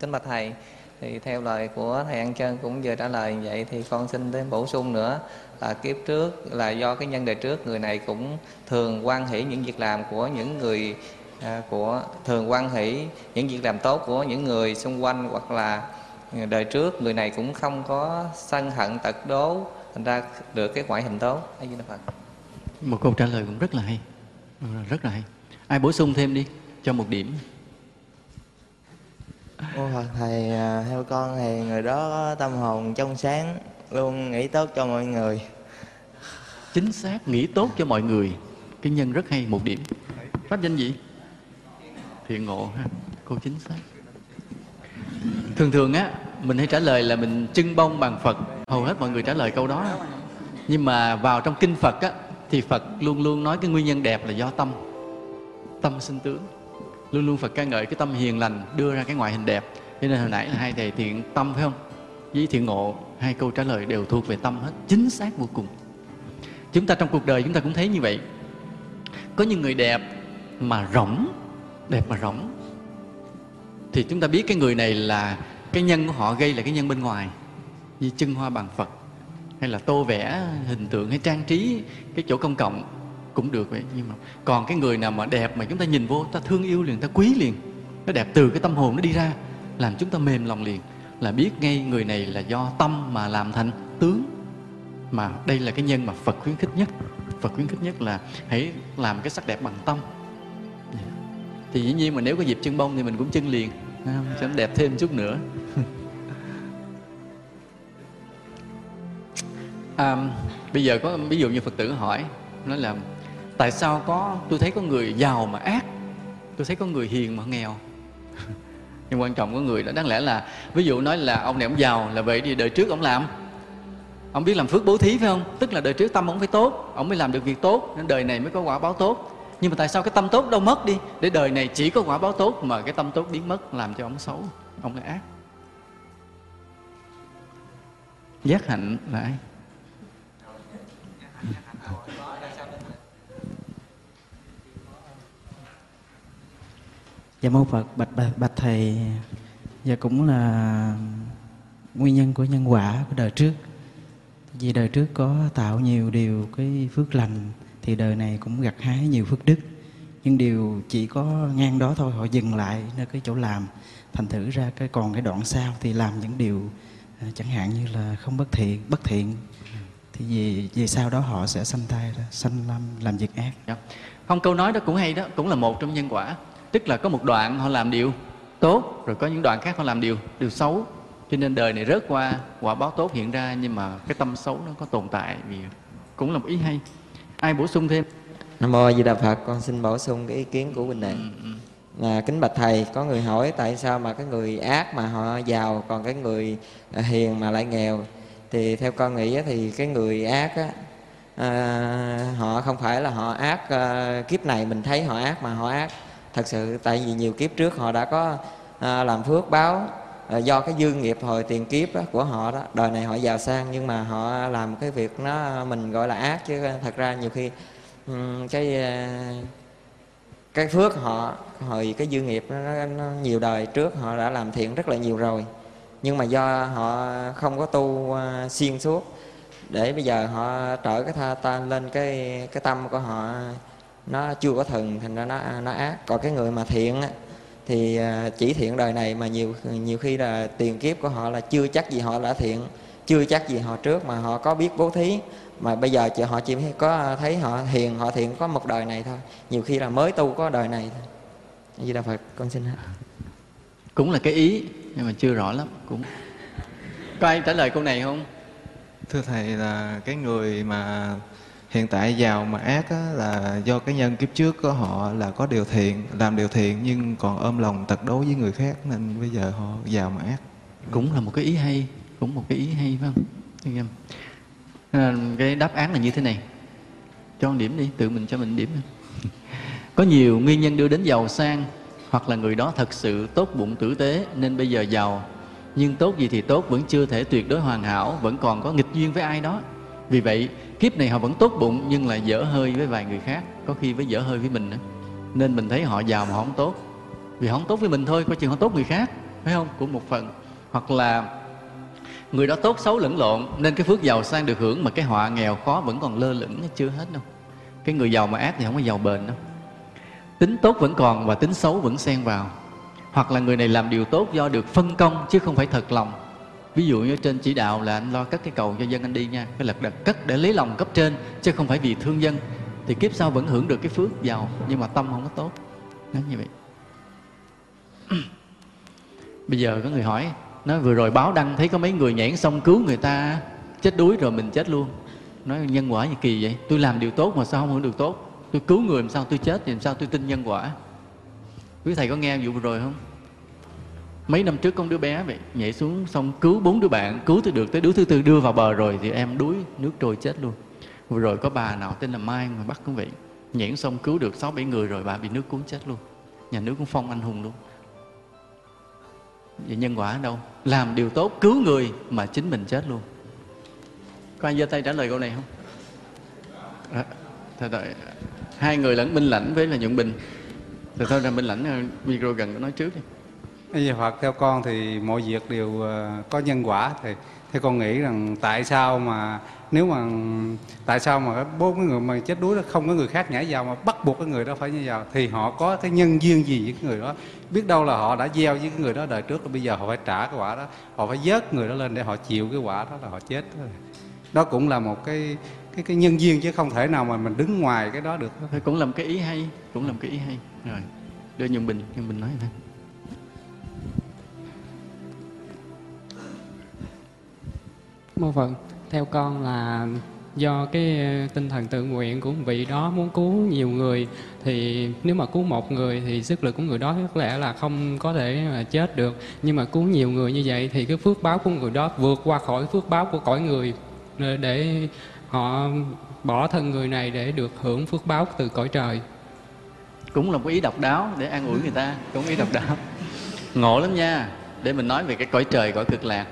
kính bạch thầy. Thì theo lời của thầy An Trân cũng vừa trả lời vậy thì con xin thêm bổ sung nữa là kiếp trước là do cái nhân đời trước người này cũng thường quan hỷ những việc làm của những người à, của thường quan hỷ những việc làm tốt của những người xung quanh hoặc là đời trước. Người này cũng không có sân hận tật đố thành ra được cái ngoại hình tốt. Hay Phật. Một câu trả lời cũng rất là hay rất là hay. Ai bổ sung thêm đi cho một điểm. Ô Phật Thầy, à, theo con thì người đó có tâm hồn trong sáng, luôn nghĩ tốt cho mọi người. Chính xác, nghĩ tốt cho mọi người. Cái nhân rất hay, một điểm. Pháp danh gì? Thiện ngộ ha, cô chính xác. Thường thường á, mình hay trả lời là mình trưng bông bằng Phật. Hầu hết mọi người trả lời câu đó. Nhưng mà vào trong kinh Phật á, thì Phật luôn luôn nói cái nguyên nhân đẹp là do tâm. Tâm sinh tướng luôn luôn Phật ca ngợi cái tâm hiền lành, đưa ra cái ngoại hình đẹp. Cho nên hồi nãy là hai thầy thiện tâm, phải không? Với thiện ngộ, hai câu trả lời đều thuộc về tâm hết, chính xác vô cùng. Chúng ta trong cuộc đời chúng ta cũng thấy như vậy. Có những người đẹp mà rỗng, đẹp mà rỗng. Thì chúng ta biết cái người này là cái nhân của họ gây là cái nhân bên ngoài, như chân hoa bằng phật, hay là tô vẽ hình tượng, hay trang trí cái chỗ công cộng cũng được vậy. Nhưng mà còn cái người nào mà đẹp mà chúng ta nhìn vô ta thương yêu liền ta quý liền. Nó đẹp từ cái tâm hồn nó đi ra làm chúng ta mềm lòng liền. Là biết ngay người này là do tâm mà làm thành tướng. Mà đây là cái nhân mà Phật khuyến khích nhất. Phật khuyến khích nhất là hãy làm cái sắc đẹp bằng tâm. Thì dĩ nhiên mà nếu có dịp chân bông thì mình cũng chân liền. Cho nó đẹp thêm chút nữa. À, bây giờ có ví dụ như Phật tử hỏi nói là tại sao có, tôi thấy có người giàu mà ác, tôi thấy có người hiền mà nghèo. Nhưng quan trọng của người đó, đáng lẽ là, ví dụ nói là ông này ông giàu là vậy thì đời trước ông làm. Ông biết làm phước bố thí phải không? Tức là đời trước tâm ông phải tốt, ông mới làm được việc tốt, nên đời này mới có quả báo tốt. Nhưng mà tại sao cái tâm tốt đâu mất đi? Để đời này chỉ có quả báo tốt mà cái tâm tốt biến mất, làm cho ông xấu, ông là ác. Giác hạnh là ai? Dạ mô phật bạch bạch, bạch thầy. Và cũng là nguyên nhân của nhân quả của đời trước. Vì đời trước có tạo nhiều điều cái phước lành thì đời này cũng gặt hái nhiều phước đức. Nhưng điều chỉ có ngang đó thôi họ dừng lại nơi cái chỗ làm thành thử ra cái còn cái đoạn sau thì làm những điều ờ, chẳng hạn như là không bất thiện bất thiện. Thì về về sau đó họ sẽ sanh tay ra sanh làm làm việc ác. Dạ. Không câu nói đó cũng hay đó cũng là một trong nhân quả tức là có một đoạn họ làm điều tốt rồi có những đoạn khác họ làm điều điều xấu. Cho nên đời này rớt qua quả báo tốt hiện ra nhưng mà cái tâm xấu nó có tồn tại vì cũng là một ý hay. Ai bổ sung thêm? Nam mô di đà phật con xin bổ sung cái ý kiến của huynh đệ. Ừ, ừ. là kính bạch thầy có người hỏi tại sao mà cái người ác mà họ giàu còn cái người hiền mà lại nghèo? Thì theo con nghĩ thì cái người ác á à, họ không phải là họ ác à, kiếp này mình thấy họ ác mà họ ác thật sự tại vì nhiều kiếp trước họ đã có à, làm phước báo à, do cái dư nghiệp hồi tiền kiếp đó, của họ đó. Đời này họ giàu sang nhưng mà họ làm cái việc nó à, mình gọi là ác chứ thật ra nhiều khi um, cái à, cái phước họ hồi cái dư nghiệp nó, nó, nó nhiều đời trước họ đã làm thiện rất là nhiều rồi. Nhưng mà do họ không có tu uh, xuyên suốt để bây giờ họ trở cái tha ta lên cái cái tâm của họ nó chưa có thần thành ra nó nó ác. Còn cái người mà thiện á, thì à, chỉ thiện đời này mà nhiều nhiều khi là tiền kiếp của họ là chưa chắc gì họ đã thiện chưa chắc gì họ trước mà họ có biết bố thí. Mà bây giờ họ chỉ có thấy họ hiền họ thiện có một đời này thôi. Nhiều khi là mới tu có đời này thôi. Như là phật con xin hết cũng là cái ý nhưng mà chưa rõ lắm cũng có ai trả lời câu này không? Thưa thầy là cái người mà hiện tại giàu mà ác á, là do cái nhân kiếp trước của họ là có điều thiện làm điều thiện nhưng còn ôm lòng tật đối với người khác nên bây giờ họ giàu mà ác. Cũng là một cái ý hay cũng một cái ý hay phải không? Em. À, cái đáp án là như thế này. Cho điểm đi tự mình cho mình điểm có nhiều nguyên nhân đưa đến giàu sang hoặc là người đó thật sự tốt bụng tử tế nên bây giờ giàu. Nhưng tốt gì thì tốt vẫn chưa thể tuyệt đối hoàn hảo vẫn còn có nghịch duyên với ai đó vì vậy, kiếp này họ vẫn tốt bụng nhưng lại dở hơi với vài người khác, có khi với dở hơi với mình nữa. Nên mình thấy họ giàu mà họ không tốt. Vì họ không tốt với mình thôi, coi chừng họ tốt người khác, phải không? Cũng một phần. Hoặc là người đó tốt xấu lẫn lộn, nên cái phước giàu sang được hưởng mà cái họa nghèo khó vẫn còn lơ lửng chưa hết đâu. Cái người giàu mà ác thì không có giàu bền đâu. Tính tốt vẫn còn và tính xấu vẫn xen vào. Hoặc là người này làm điều tốt do được phân công chứ không phải thật lòng ví dụ như trên chỉ đạo là anh lo cất cái cầu cho dân anh đi nha cái lật đật cất để lấy lòng cấp trên, chứ không phải vì thương dân. Thì kiếp sau vẫn hưởng được cái phước giàu, nhưng mà tâm không có tốt. Nói như vậy. Bây giờ có người hỏi, nói vừa rồi báo đăng thấy có mấy người nhảy sông cứu người ta, chết đuối rồi mình chết luôn. Nói nhân quả gì kỳ vậy? Tôi làm điều tốt mà sao không hưởng được tốt? Tôi cứu người làm sao tôi chết thì làm sao tôi tin nhân quả? Quý thầy có nghe vụ vừa rồi không? Mấy năm trước con đứa bé vậy nhảy xuống xong cứu bốn đứa bạn cứu tới được tới đứa thứ tư đưa vào bờ rồi thì em đuối nước trôi chết luôn. Vừa rồi có bà nào tên là mai mà bắt cũng vậy nhảy xong cứu được sáu bảy người rồi bà bị nước cuốn chết luôn. Nhà nước cũng phong anh hùng luôn. Vậy nhân quả ở đâu? Làm điều tốt cứu người mà chính mình chết luôn. Có ai giơ tay trả lời câu này không? À, thôi đợi hai người lẫn minh lãnh với là nhuận bình. Thì thôi ra minh lãnh ờ, micro gần có nói trước đi. Bây giờ Phật theo con thì mọi việc đều ờ, có nhân quả. Thì theo con nghĩ rằng tại sao mà nếu mà, tại sao mà bốn cái người mà chết đuối đó không có người khác nhảy vào mà bắt buộc cái người đó phải nhảy vào? Thì họ có cái nhân duyên gì với cái người đó? Biết đâu là họ đã gieo với cái người đó đời trước, bây giờ họ phải trả cái quả đó. Họ phải vớt người đó lên để họ chịu cái quả đó là họ chết. Đó cũng là một cái cái cái nhân duyên chứ không thể nào mà mình đứng ngoài cái đó được. Cũng làm cái ý hay, cũng làm cái ý hay. Rồi, đưa nhung bình nhung bình nói thôi. Mô phật theo con là do cái tinh thần tự nguyện của vị đó muốn cứu nhiều người thì nếu mà cứu một người thì sức lực của người đó có lẽ là không có thể mà chết được. Nhưng mà cứu nhiều người như vậy thì cái phước báo của người đó vượt qua khỏi phước báo của cõi người để họ bỏ thân người này để được hưởng phước báo từ cõi trời. Cũng là một ý độc đáo để an ủi người ta. Cũng ý độc đáo. Ngộ lắm nha. Để mình nói về cái cõi trời cõi cực lạc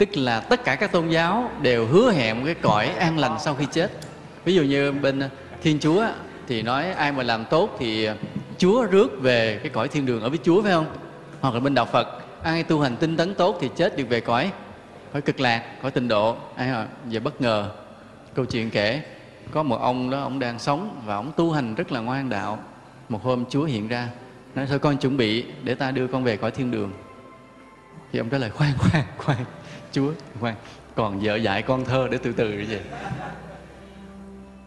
tức là tất cả các tôn giáo đều hứa hẹn cái cõi an lành sau khi chết. Ví dụ như bên thiên chúa thì nói ai mà làm tốt thì chúa rước về cái cõi thiên đường ở với chúa phải không? Hoặc là bên đạo phật ai tu hành tinh tấn tốt thì chết được về cõi cõi cực lạc cõi tịnh độ. Ai à, về bất ngờ câu chuyện kể có một ông đó ông đang sống và ông tu hành rất là ngoan đạo. Một hôm chúa hiện ra nói thôi con chuẩn bị để ta đưa con về cõi thiên đường. Thì ông trả lời khoan khoan khoan chúa khoan còn vợ dạy con thơ để từ từ vậy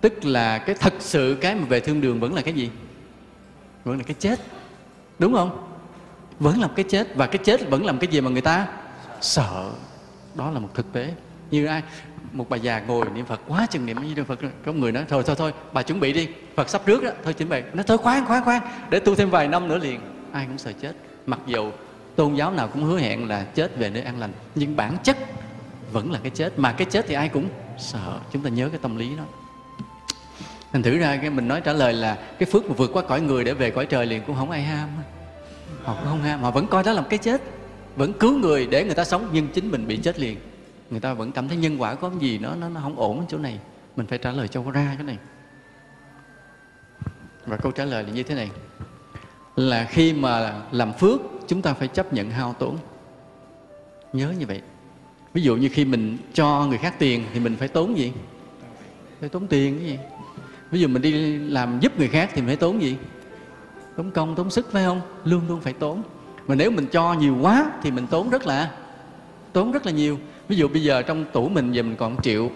tức là cái thật sự cái mà về thương đường vẫn là cái gì? Vẫn là cái chết. Đúng không? Vẫn là cái chết. Và cái chết vẫn làm cái gì mà người ta sợ? Đó là một thực tế. Như ai? Một bà già ngồi niệm phật, quá chừng niệm như phật. Có người nói, thôi thôi thôi, bà chuẩn bị đi. Phật sắp trước đó, thôi chuẩn bị. Nó, thôi, khoan khoan khoan. Để tu thêm vài năm nữa liền, ai cũng sợ chết. Mặc dù tôn giáo nào cũng hứa hẹn là chết về nơi an lành nhưng bản chất vẫn là cái chết mà cái chết thì ai cũng sợ. Chúng ta nhớ cái tâm lý đó. Thành thử ra cái mình nói trả lời là cái phước mà vượt qua cõi người để về cõi trời liền cũng không ai ham họ cũng không ham họ vẫn coi đó là một cái chết. Vẫn cứu người để người ta sống nhưng chính mình bị chết liền. Người ta vẫn cảm thấy nhân quả có gì nó nó, nó không ổn ở chỗ này. Mình phải trả lời cho ra cái này. Và câu trả lời là như thế này. Là khi mà làm phước chúng ta phải chấp nhận hao tốn nhớ như vậy. Ví dụ như khi mình cho người khác tiền thì mình phải tốn gì? Phải tốn tiền cái gì? Ví dụ mình đi làm giúp người khác thì mình phải tốn gì? Tốn công, tốn sức, phải không? Luôn luôn phải tốn. Mà nếu mình cho nhiều quá thì mình tốn rất là, tốn rất là nhiều. Ví dụ bây giờ trong tủ mình giờ mình còn triệu,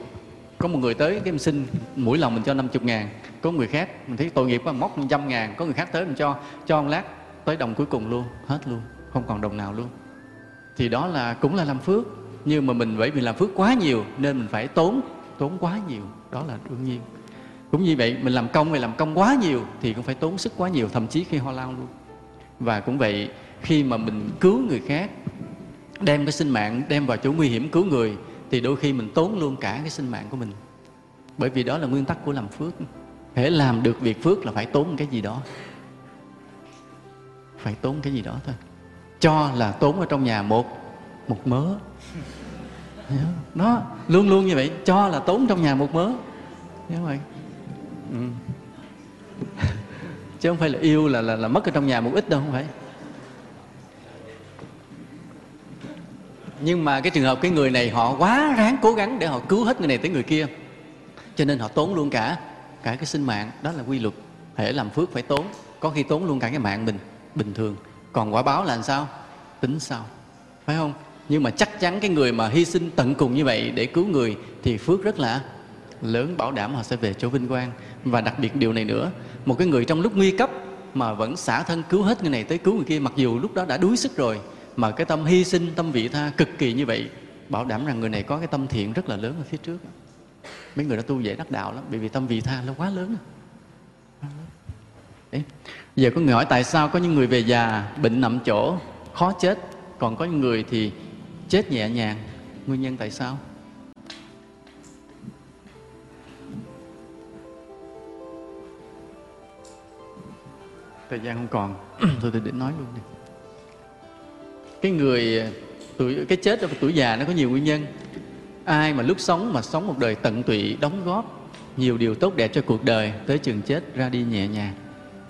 có một người tới cái mình xin mỗi lòng mình cho 50 ngàn. Có người khác, mình thấy tội nghiệp quá, móc một trăm ngàn. Có người khác tới mình cho cho một lát tới đồng cuối cùng luôn, hết luôn, không còn đồng nào luôn. Thì đó là, cũng là làm phước, nhưng mà mình, bởi vì làm phước quá nhiều nên mình phải tốn tốn quá nhiều, đó là đương nhiên. Cũng như vậy, mình làm công thì làm công quá nhiều thì cũng phải tốn sức quá nhiều, thậm chí khi ho lao luôn. Và cũng vậy, khi mà mình cứu người khác, đem cái sinh mạng, đem vào chỗ nguy hiểm cứu người, thì đôi khi mình tốn luôn cả cái sinh mạng của mình. Bởi vì đó là nguyên tắc của làm phước. Để làm được việc phước là phải tốn cái gì đó phải tốn cái gì đó thôi. Cho là tốn ở trong nhà một một mớ. Nó luôn luôn như vậy. Cho là tốn trong nhà một mớ. Nhớ vậy ừ. chứ không phải là yêu là là, là mất ở trong nhà một ít đâu không phải. Nhưng mà cái trường hợp cái người này họ quá ráng cố gắng để họ cứu hết người này tới người kia cho nên họ tốn luôn cả cả cái sinh mạng. Đó là quy luật. Thể làm phước phải tốn. Có khi tốn luôn cả cái mạng mình bình thường. Còn quả báo là làm sao? Tính sao phải không? Nhưng mà chắc chắn cái người mà hy sinh tận cùng như vậy để cứu người thì phước rất là lớn, bảo đảm họ sẽ về chỗ vinh quang. Và đặc biệt điều này nữa, một cái người trong lúc nguy cấp mà vẫn xả thân cứu hết người này tới cứu người kia, mặc dù lúc đó đã đuối sức rồi, mà cái tâm hy sinh, tâm vị tha cực kỳ như vậy, bảo đảm rằng người này có cái tâm thiện rất là lớn ở phía trước. Mấy người đã tu dễ đắc đạo lắm, bởi vì tâm vị tha nó quá lớn à. Giờ có người hỏi tại sao có những người về già bệnh nằm chỗ khó chết còn có những người thì chết nhẹ nhàng? Nguyên nhân tại sao? Thời gian không còn. Tôi tôi định nói luôn đi. Cái người tuổi cái chết ở tuổi già nó có nhiều nguyên nhân. Ai mà lúc sống mà sống một đời tận tụy đóng góp nhiều điều tốt đẹp cho cuộc đời tới chừng chết ra đi nhẹ nhàng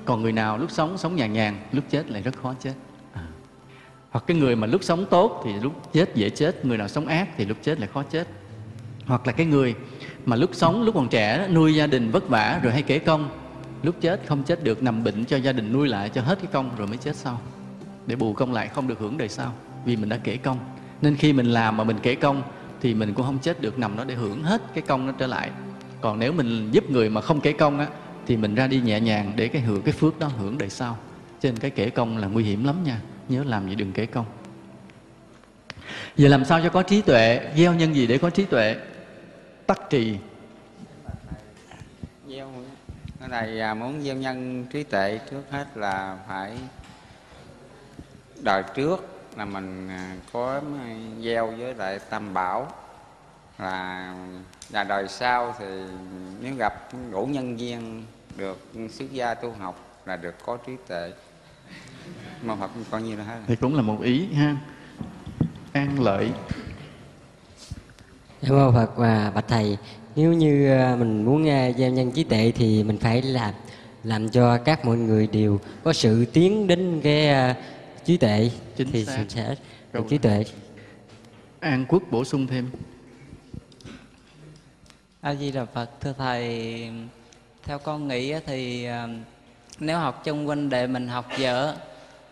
còn người nào lúc sống sống nhàn nhàn lúc chết lại rất khó chết. À. hoặc cái người mà lúc sống tốt thì lúc chết dễ chết người nào sống ác thì lúc chết lại khó chết. Hoặc là cái người mà lúc sống lúc còn trẻ nuôi gia đình vất vả rồi hay kể công lúc chết không chết được nằm bệnh cho gia đình nuôi lại cho hết cái công rồi mới chết sau. Để bù công lại không được hưởng đời sau vì mình đã kể công. Nên khi mình làm mà mình kể công thì mình cũng không chết được nằm đó để hưởng hết cái công nó trở lại. Còn nếu mình giúp người mà không kể công á thì mình ra đi nhẹ nhàng để cái hưởng cái phước đó hưởng đời sau. Trên cái kể công là nguy hiểm lắm nha. Nhớ làm gì đừng kể công. Giờ làm sao cho có trí tuệ? Gieo nhân gì để có trí tuệ? Tắc trì. Gieo cái này à, muốn gieo nhân trí tuệ trước hết là phải đời trước là mình à, có gieo với lại tam bảo. Là là đời sau thì nếu gặp đủ nhân viên được xuất gia tu học là được có trí tuệ. Mà Phật coi như là hết. Thì cũng là một ý ha. An lợi. Cảm ơn Phật và bạch thầy nếu như à, mình muốn à, gieo nhân trí tuệ thì mình phải làm làm cho các mọi người đều có sự tiến đến cái à, trí tuệ. Chính thì xác. sẽ được trí tuệ. An quốc bổ sung thêm. A Di Đà Phật thưa thầy theo con nghĩ á thì à, nếu học chung huynh đệ mình học dở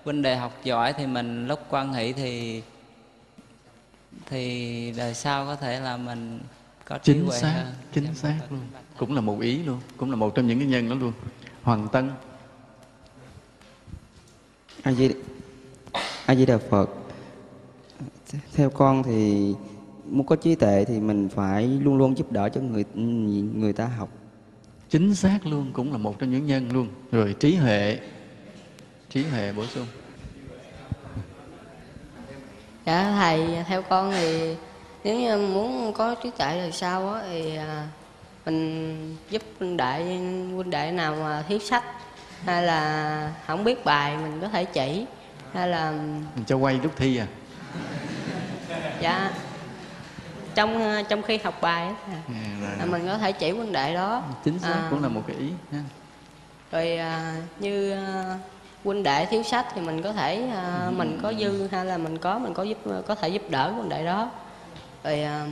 huynh đệ học giỏi thì mình lúc quan hệ thì thì đời sau có thể là mình có trí chính huệ xác hơn. chính xác luôn. Cũng là một ý luôn cũng là một trong những cái nhân đó luôn. Hoàng tân. A di a di đà phật. Theo con thì muốn có trí tuệ thì mình phải luôn luôn giúp đỡ cho người người ta học chính xác luôn cũng là một trong những nhân luôn. Rồi trí huệ. Trí huệ bổ sung. Dạ thầy theo con thì nếu như muốn có trí tuệ rồi sau á thì à, mình giúp huynh đệ huynh đệ nào mà thiếu sách hay là không biết bài mình có thể chỉ hay là mình cho quay lúc thi à? Dạ trong trong khi học bài á. À, rồi, mình có thể chỉ vấn đề đó. Chính xác À, cũng là một cái ý ha. rồi à, như à, huynh đệ thiếu sách thì mình có thể à, mình có dư hay là mình có mình có giúp có thể giúp đỡ huynh đệ đó. Rồi à,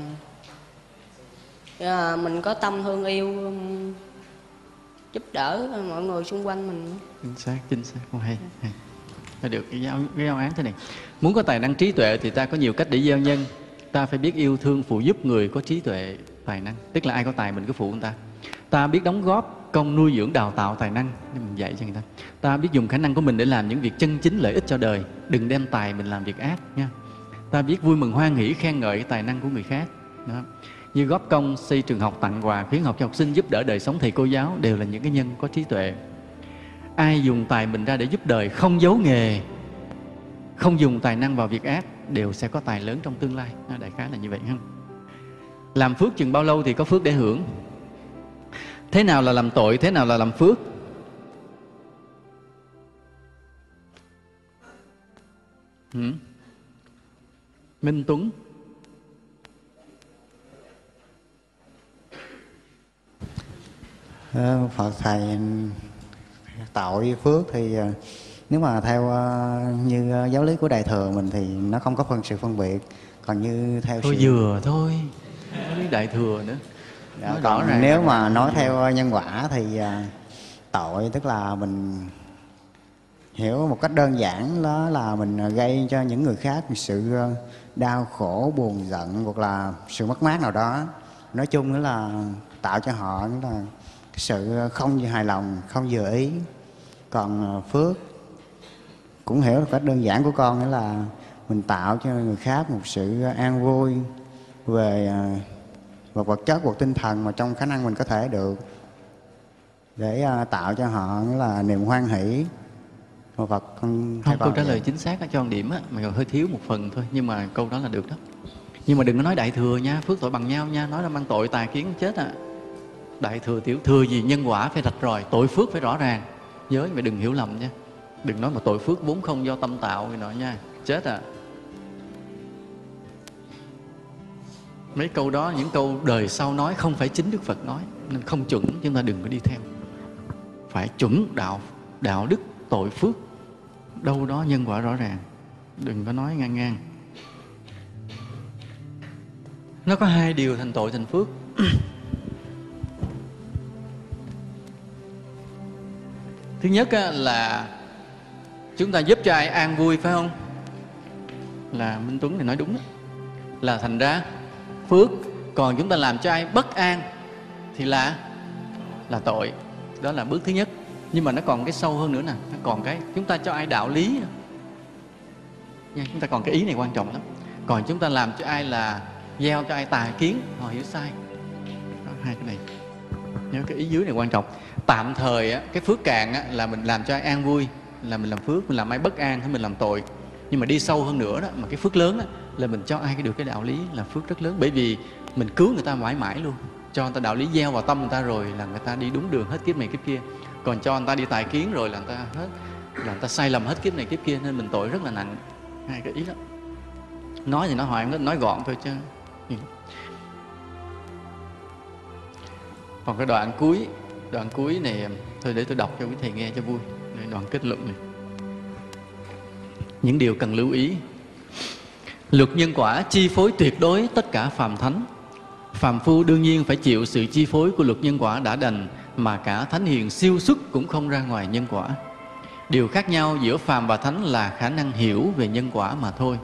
à, mình có tâm thương yêu ừm, giúp đỡ mọi người xung quanh mình. Chính xác chính xác. Không hay, hay. Được cái giáo, cái giáo án thế này. Muốn có tài năng trí tuệ thì ta có nhiều cách để gieo nhân ta phải biết yêu thương phụ giúp người có trí tuệ, tài năng. Tức là ai có tài mình cứ phụ người ta. Ta biết đóng góp công nuôi dưỡng, đào tạo tài năng. Để mình dạy cho người ta. Ta biết dùng khả năng của mình để làm những việc chân chính lợi ích cho đời. Đừng đem tài mình làm việc ác, nha. Ta biết vui mừng, hoan hỷ, khen ngợi tài năng của người khác. Đó. như góp công xây trường học tặng quà, khuyến học cho học sinh giúp đỡ đời sống thầy cô giáo đều là những cái nhân có trí tuệ. Ai dùng tài mình ra để giúp đời không giấu nghề, không dùng tài năng vào việc ác đều sẽ có tài lớn trong tương lai. Đại khái là như vậy, ha? Làm phước chừng bao lâu thì có phước để hưởng? Thế nào là làm tội, thế nào là làm phước? Ừ? minh tuấn. Ờ, Phật thầy, tội, phước thì ờ, nếu mà theo ờ, như ờ, giáo lý của đại thừa mình thì nó không có phân sự phân biệt còn như theo thôi sự vừa thôi. Đến đại thừa nữa. Dạ, Nói rõ còn ràng nếu mà nói theo ờ, nhân quả thì tội tức là mình hiểu một cách đơn giản đó là mình gây cho những người khác một sự đau khổ buồn giận hoặc là sự mất mát nào đó. Nói chung đó là tạo cho họ là sự không hài lòng không vừa ý. Còn phước cũng hiểu một cách đơn giản của con đó là mình tạo cho người khác một sự an vui về ờ, vật chất hoặc tinh thần mà trong khả năng mình có thể được. Để ờ, tạo cho họ đó là niềm hoan hỷ. Một vật con không câu trả lời chính xác á, cho một điểm á mà hơi thiếu một phần thôi nhưng mà câu đó là được đó. Nhưng mà đừng có nói đại thừa nha phước tội bằng nhau nha nói là mang tội tà kiến chết à. Đại thừa tiểu thừa gì nhân quả phải rạch ròi tội phước phải rõ ràng. Nhớ vậy đừng hiểu lầm nha đừng nói mà tội phước vốn không do tâm tạo gì nọ nha. Chết à. Mấy câu đó, những câu đời sau nói không phải chính đức phật nói, nên không chuẩn, chúng ta đừng có đi theo. Phải chuẩn đạo đạo đức tội phước. Đâu đó nhân quả rõ ràng. Đừng có nói ngang ngang. Nó có hai điều thành tội thành phước. Thứ nhất là chúng ta giúp cho ai an vui phải không? Là minh tuấn thì nói đúng là thành ra phước còn chúng ta làm cho ai bất an thì là là tội. Đó là bước thứ nhất. Nhưng mà nó còn cái sâu hơn nữa nè. Nó còn cái chúng ta cho ai đạo lý. Nha chúng ta còn cái ý này quan trọng lắm. Còn chúng ta làm cho ai là gieo cho ai tà kiến họ hiểu sai. Đó, hai cái này. Nhớ cái ý dưới này quan trọng. Tạm thời á, cái phước cạn á, là mình làm cho ai an vui là mình làm phước mình làm ai bất an hay mình làm tội. Nhưng mà đi sâu hơn nữa đó mà cái phước lớn đó, là mình cho ai được cái đạo lý là phước rất lớn. Bởi vì mình cứu người ta mãi mãi luôn. Cho người ta đạo lý gieo vào tâm người ta rồi là người ta đi đúng đường hết kiếp này kiếp kia. Còn cho người ta đi tài kiến rồi là người ta hết là người ta sai lầm hết kiếp này kiếp kia nên mình tội rất là nặng. Hai cái ý đó. Nói thì nó hỏi nói gọn thôi chứ. Ừ. Còn cái đoạn cuối đoạn cuối này thôi để tôi đọc cho quý thầy nghe cho vui để đoạn kết luận này. Những điều cần lưu ý. Luật nhân quả chi phối tuyệt đối tất cả phàm thánh. Phàm phu đương nhiên phải chịu sự chi phối của luật nhân quả đã đành, mà cả thánh hiền siêu xuất cũng không ra ngoài nhân quả. Điều khác nhau giữa phàm và thánh là khả năng hiểu về nhân quả mà thôi.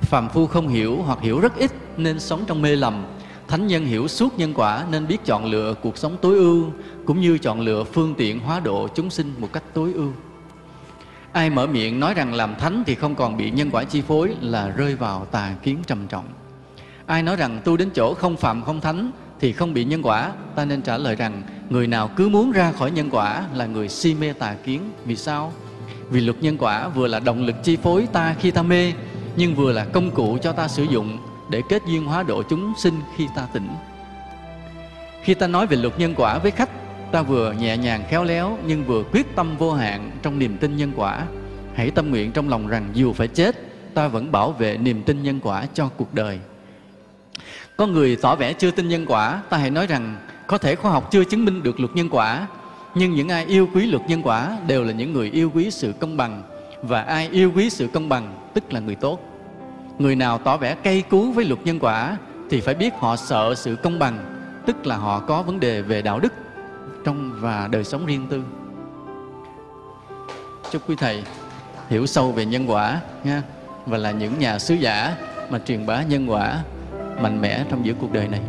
Phàm phu không hiểu hoặc hiểu rất ít nên sống trong mê lầm. Thánh nhân hiểu suốt nhân quả nên biết chọn lựa cuộc sống tối ưu cũng như chọn lựa phương tiện hóa độ chúng sinh một cách tối ưu. Ai mở miệng nói rằng làm thánh thì không còn bị nhân quả chi phối là rơi vào tà kiến trầm trọng. Ai nói rằng tu đến chỗ không phạm không thánh thì không bị nhân quả, ta nên trả lời rằng người nào cứ muốn ra khỏi nhân quả là người si mê tà kiến. Vì sao? Vì luật nhân quả vừa là động lực chi phối ta khi ta mê, nhưng vừa là công cụ cho ta sử dụng để kết duyên hóa độ chúng sinh khi ta tỉnh. Khi ta nói về luật nhân quả với khách ta vừa nhẹ nhàng khéo léo nhưng vừa quyết tâm vô hạn trong niềm tin nhân quả. Hãy tâm nguyện trong lòng rằng dù phải chết, ta vẫn bảo vệ niềm tin nhân quả cho cuộc đời. Có người tỏ vẻ chưa tin nhân quả, ta hãy nói rằng có thể khoa học chưa chứng minh được luật nhân quả. Nhưng những ai yêu quý luật nhân quả đều là những người yêu quý sự công bằng. Và ai yêu quý sự công bằng, tức là người tốt. Người nào tỏ vẻ cay cú với luật nhân quả thì phải biết họ sợ sự công bằng, tức là họ có vấn đề về đạo đức trong và đời sống riêng tư. Chúc quý thầy hiểu sâu về nhân quả nha, và là những nhà sứ giả mà truyền bá nhân quả mạnh mẽ trong giữa cuộc đời này.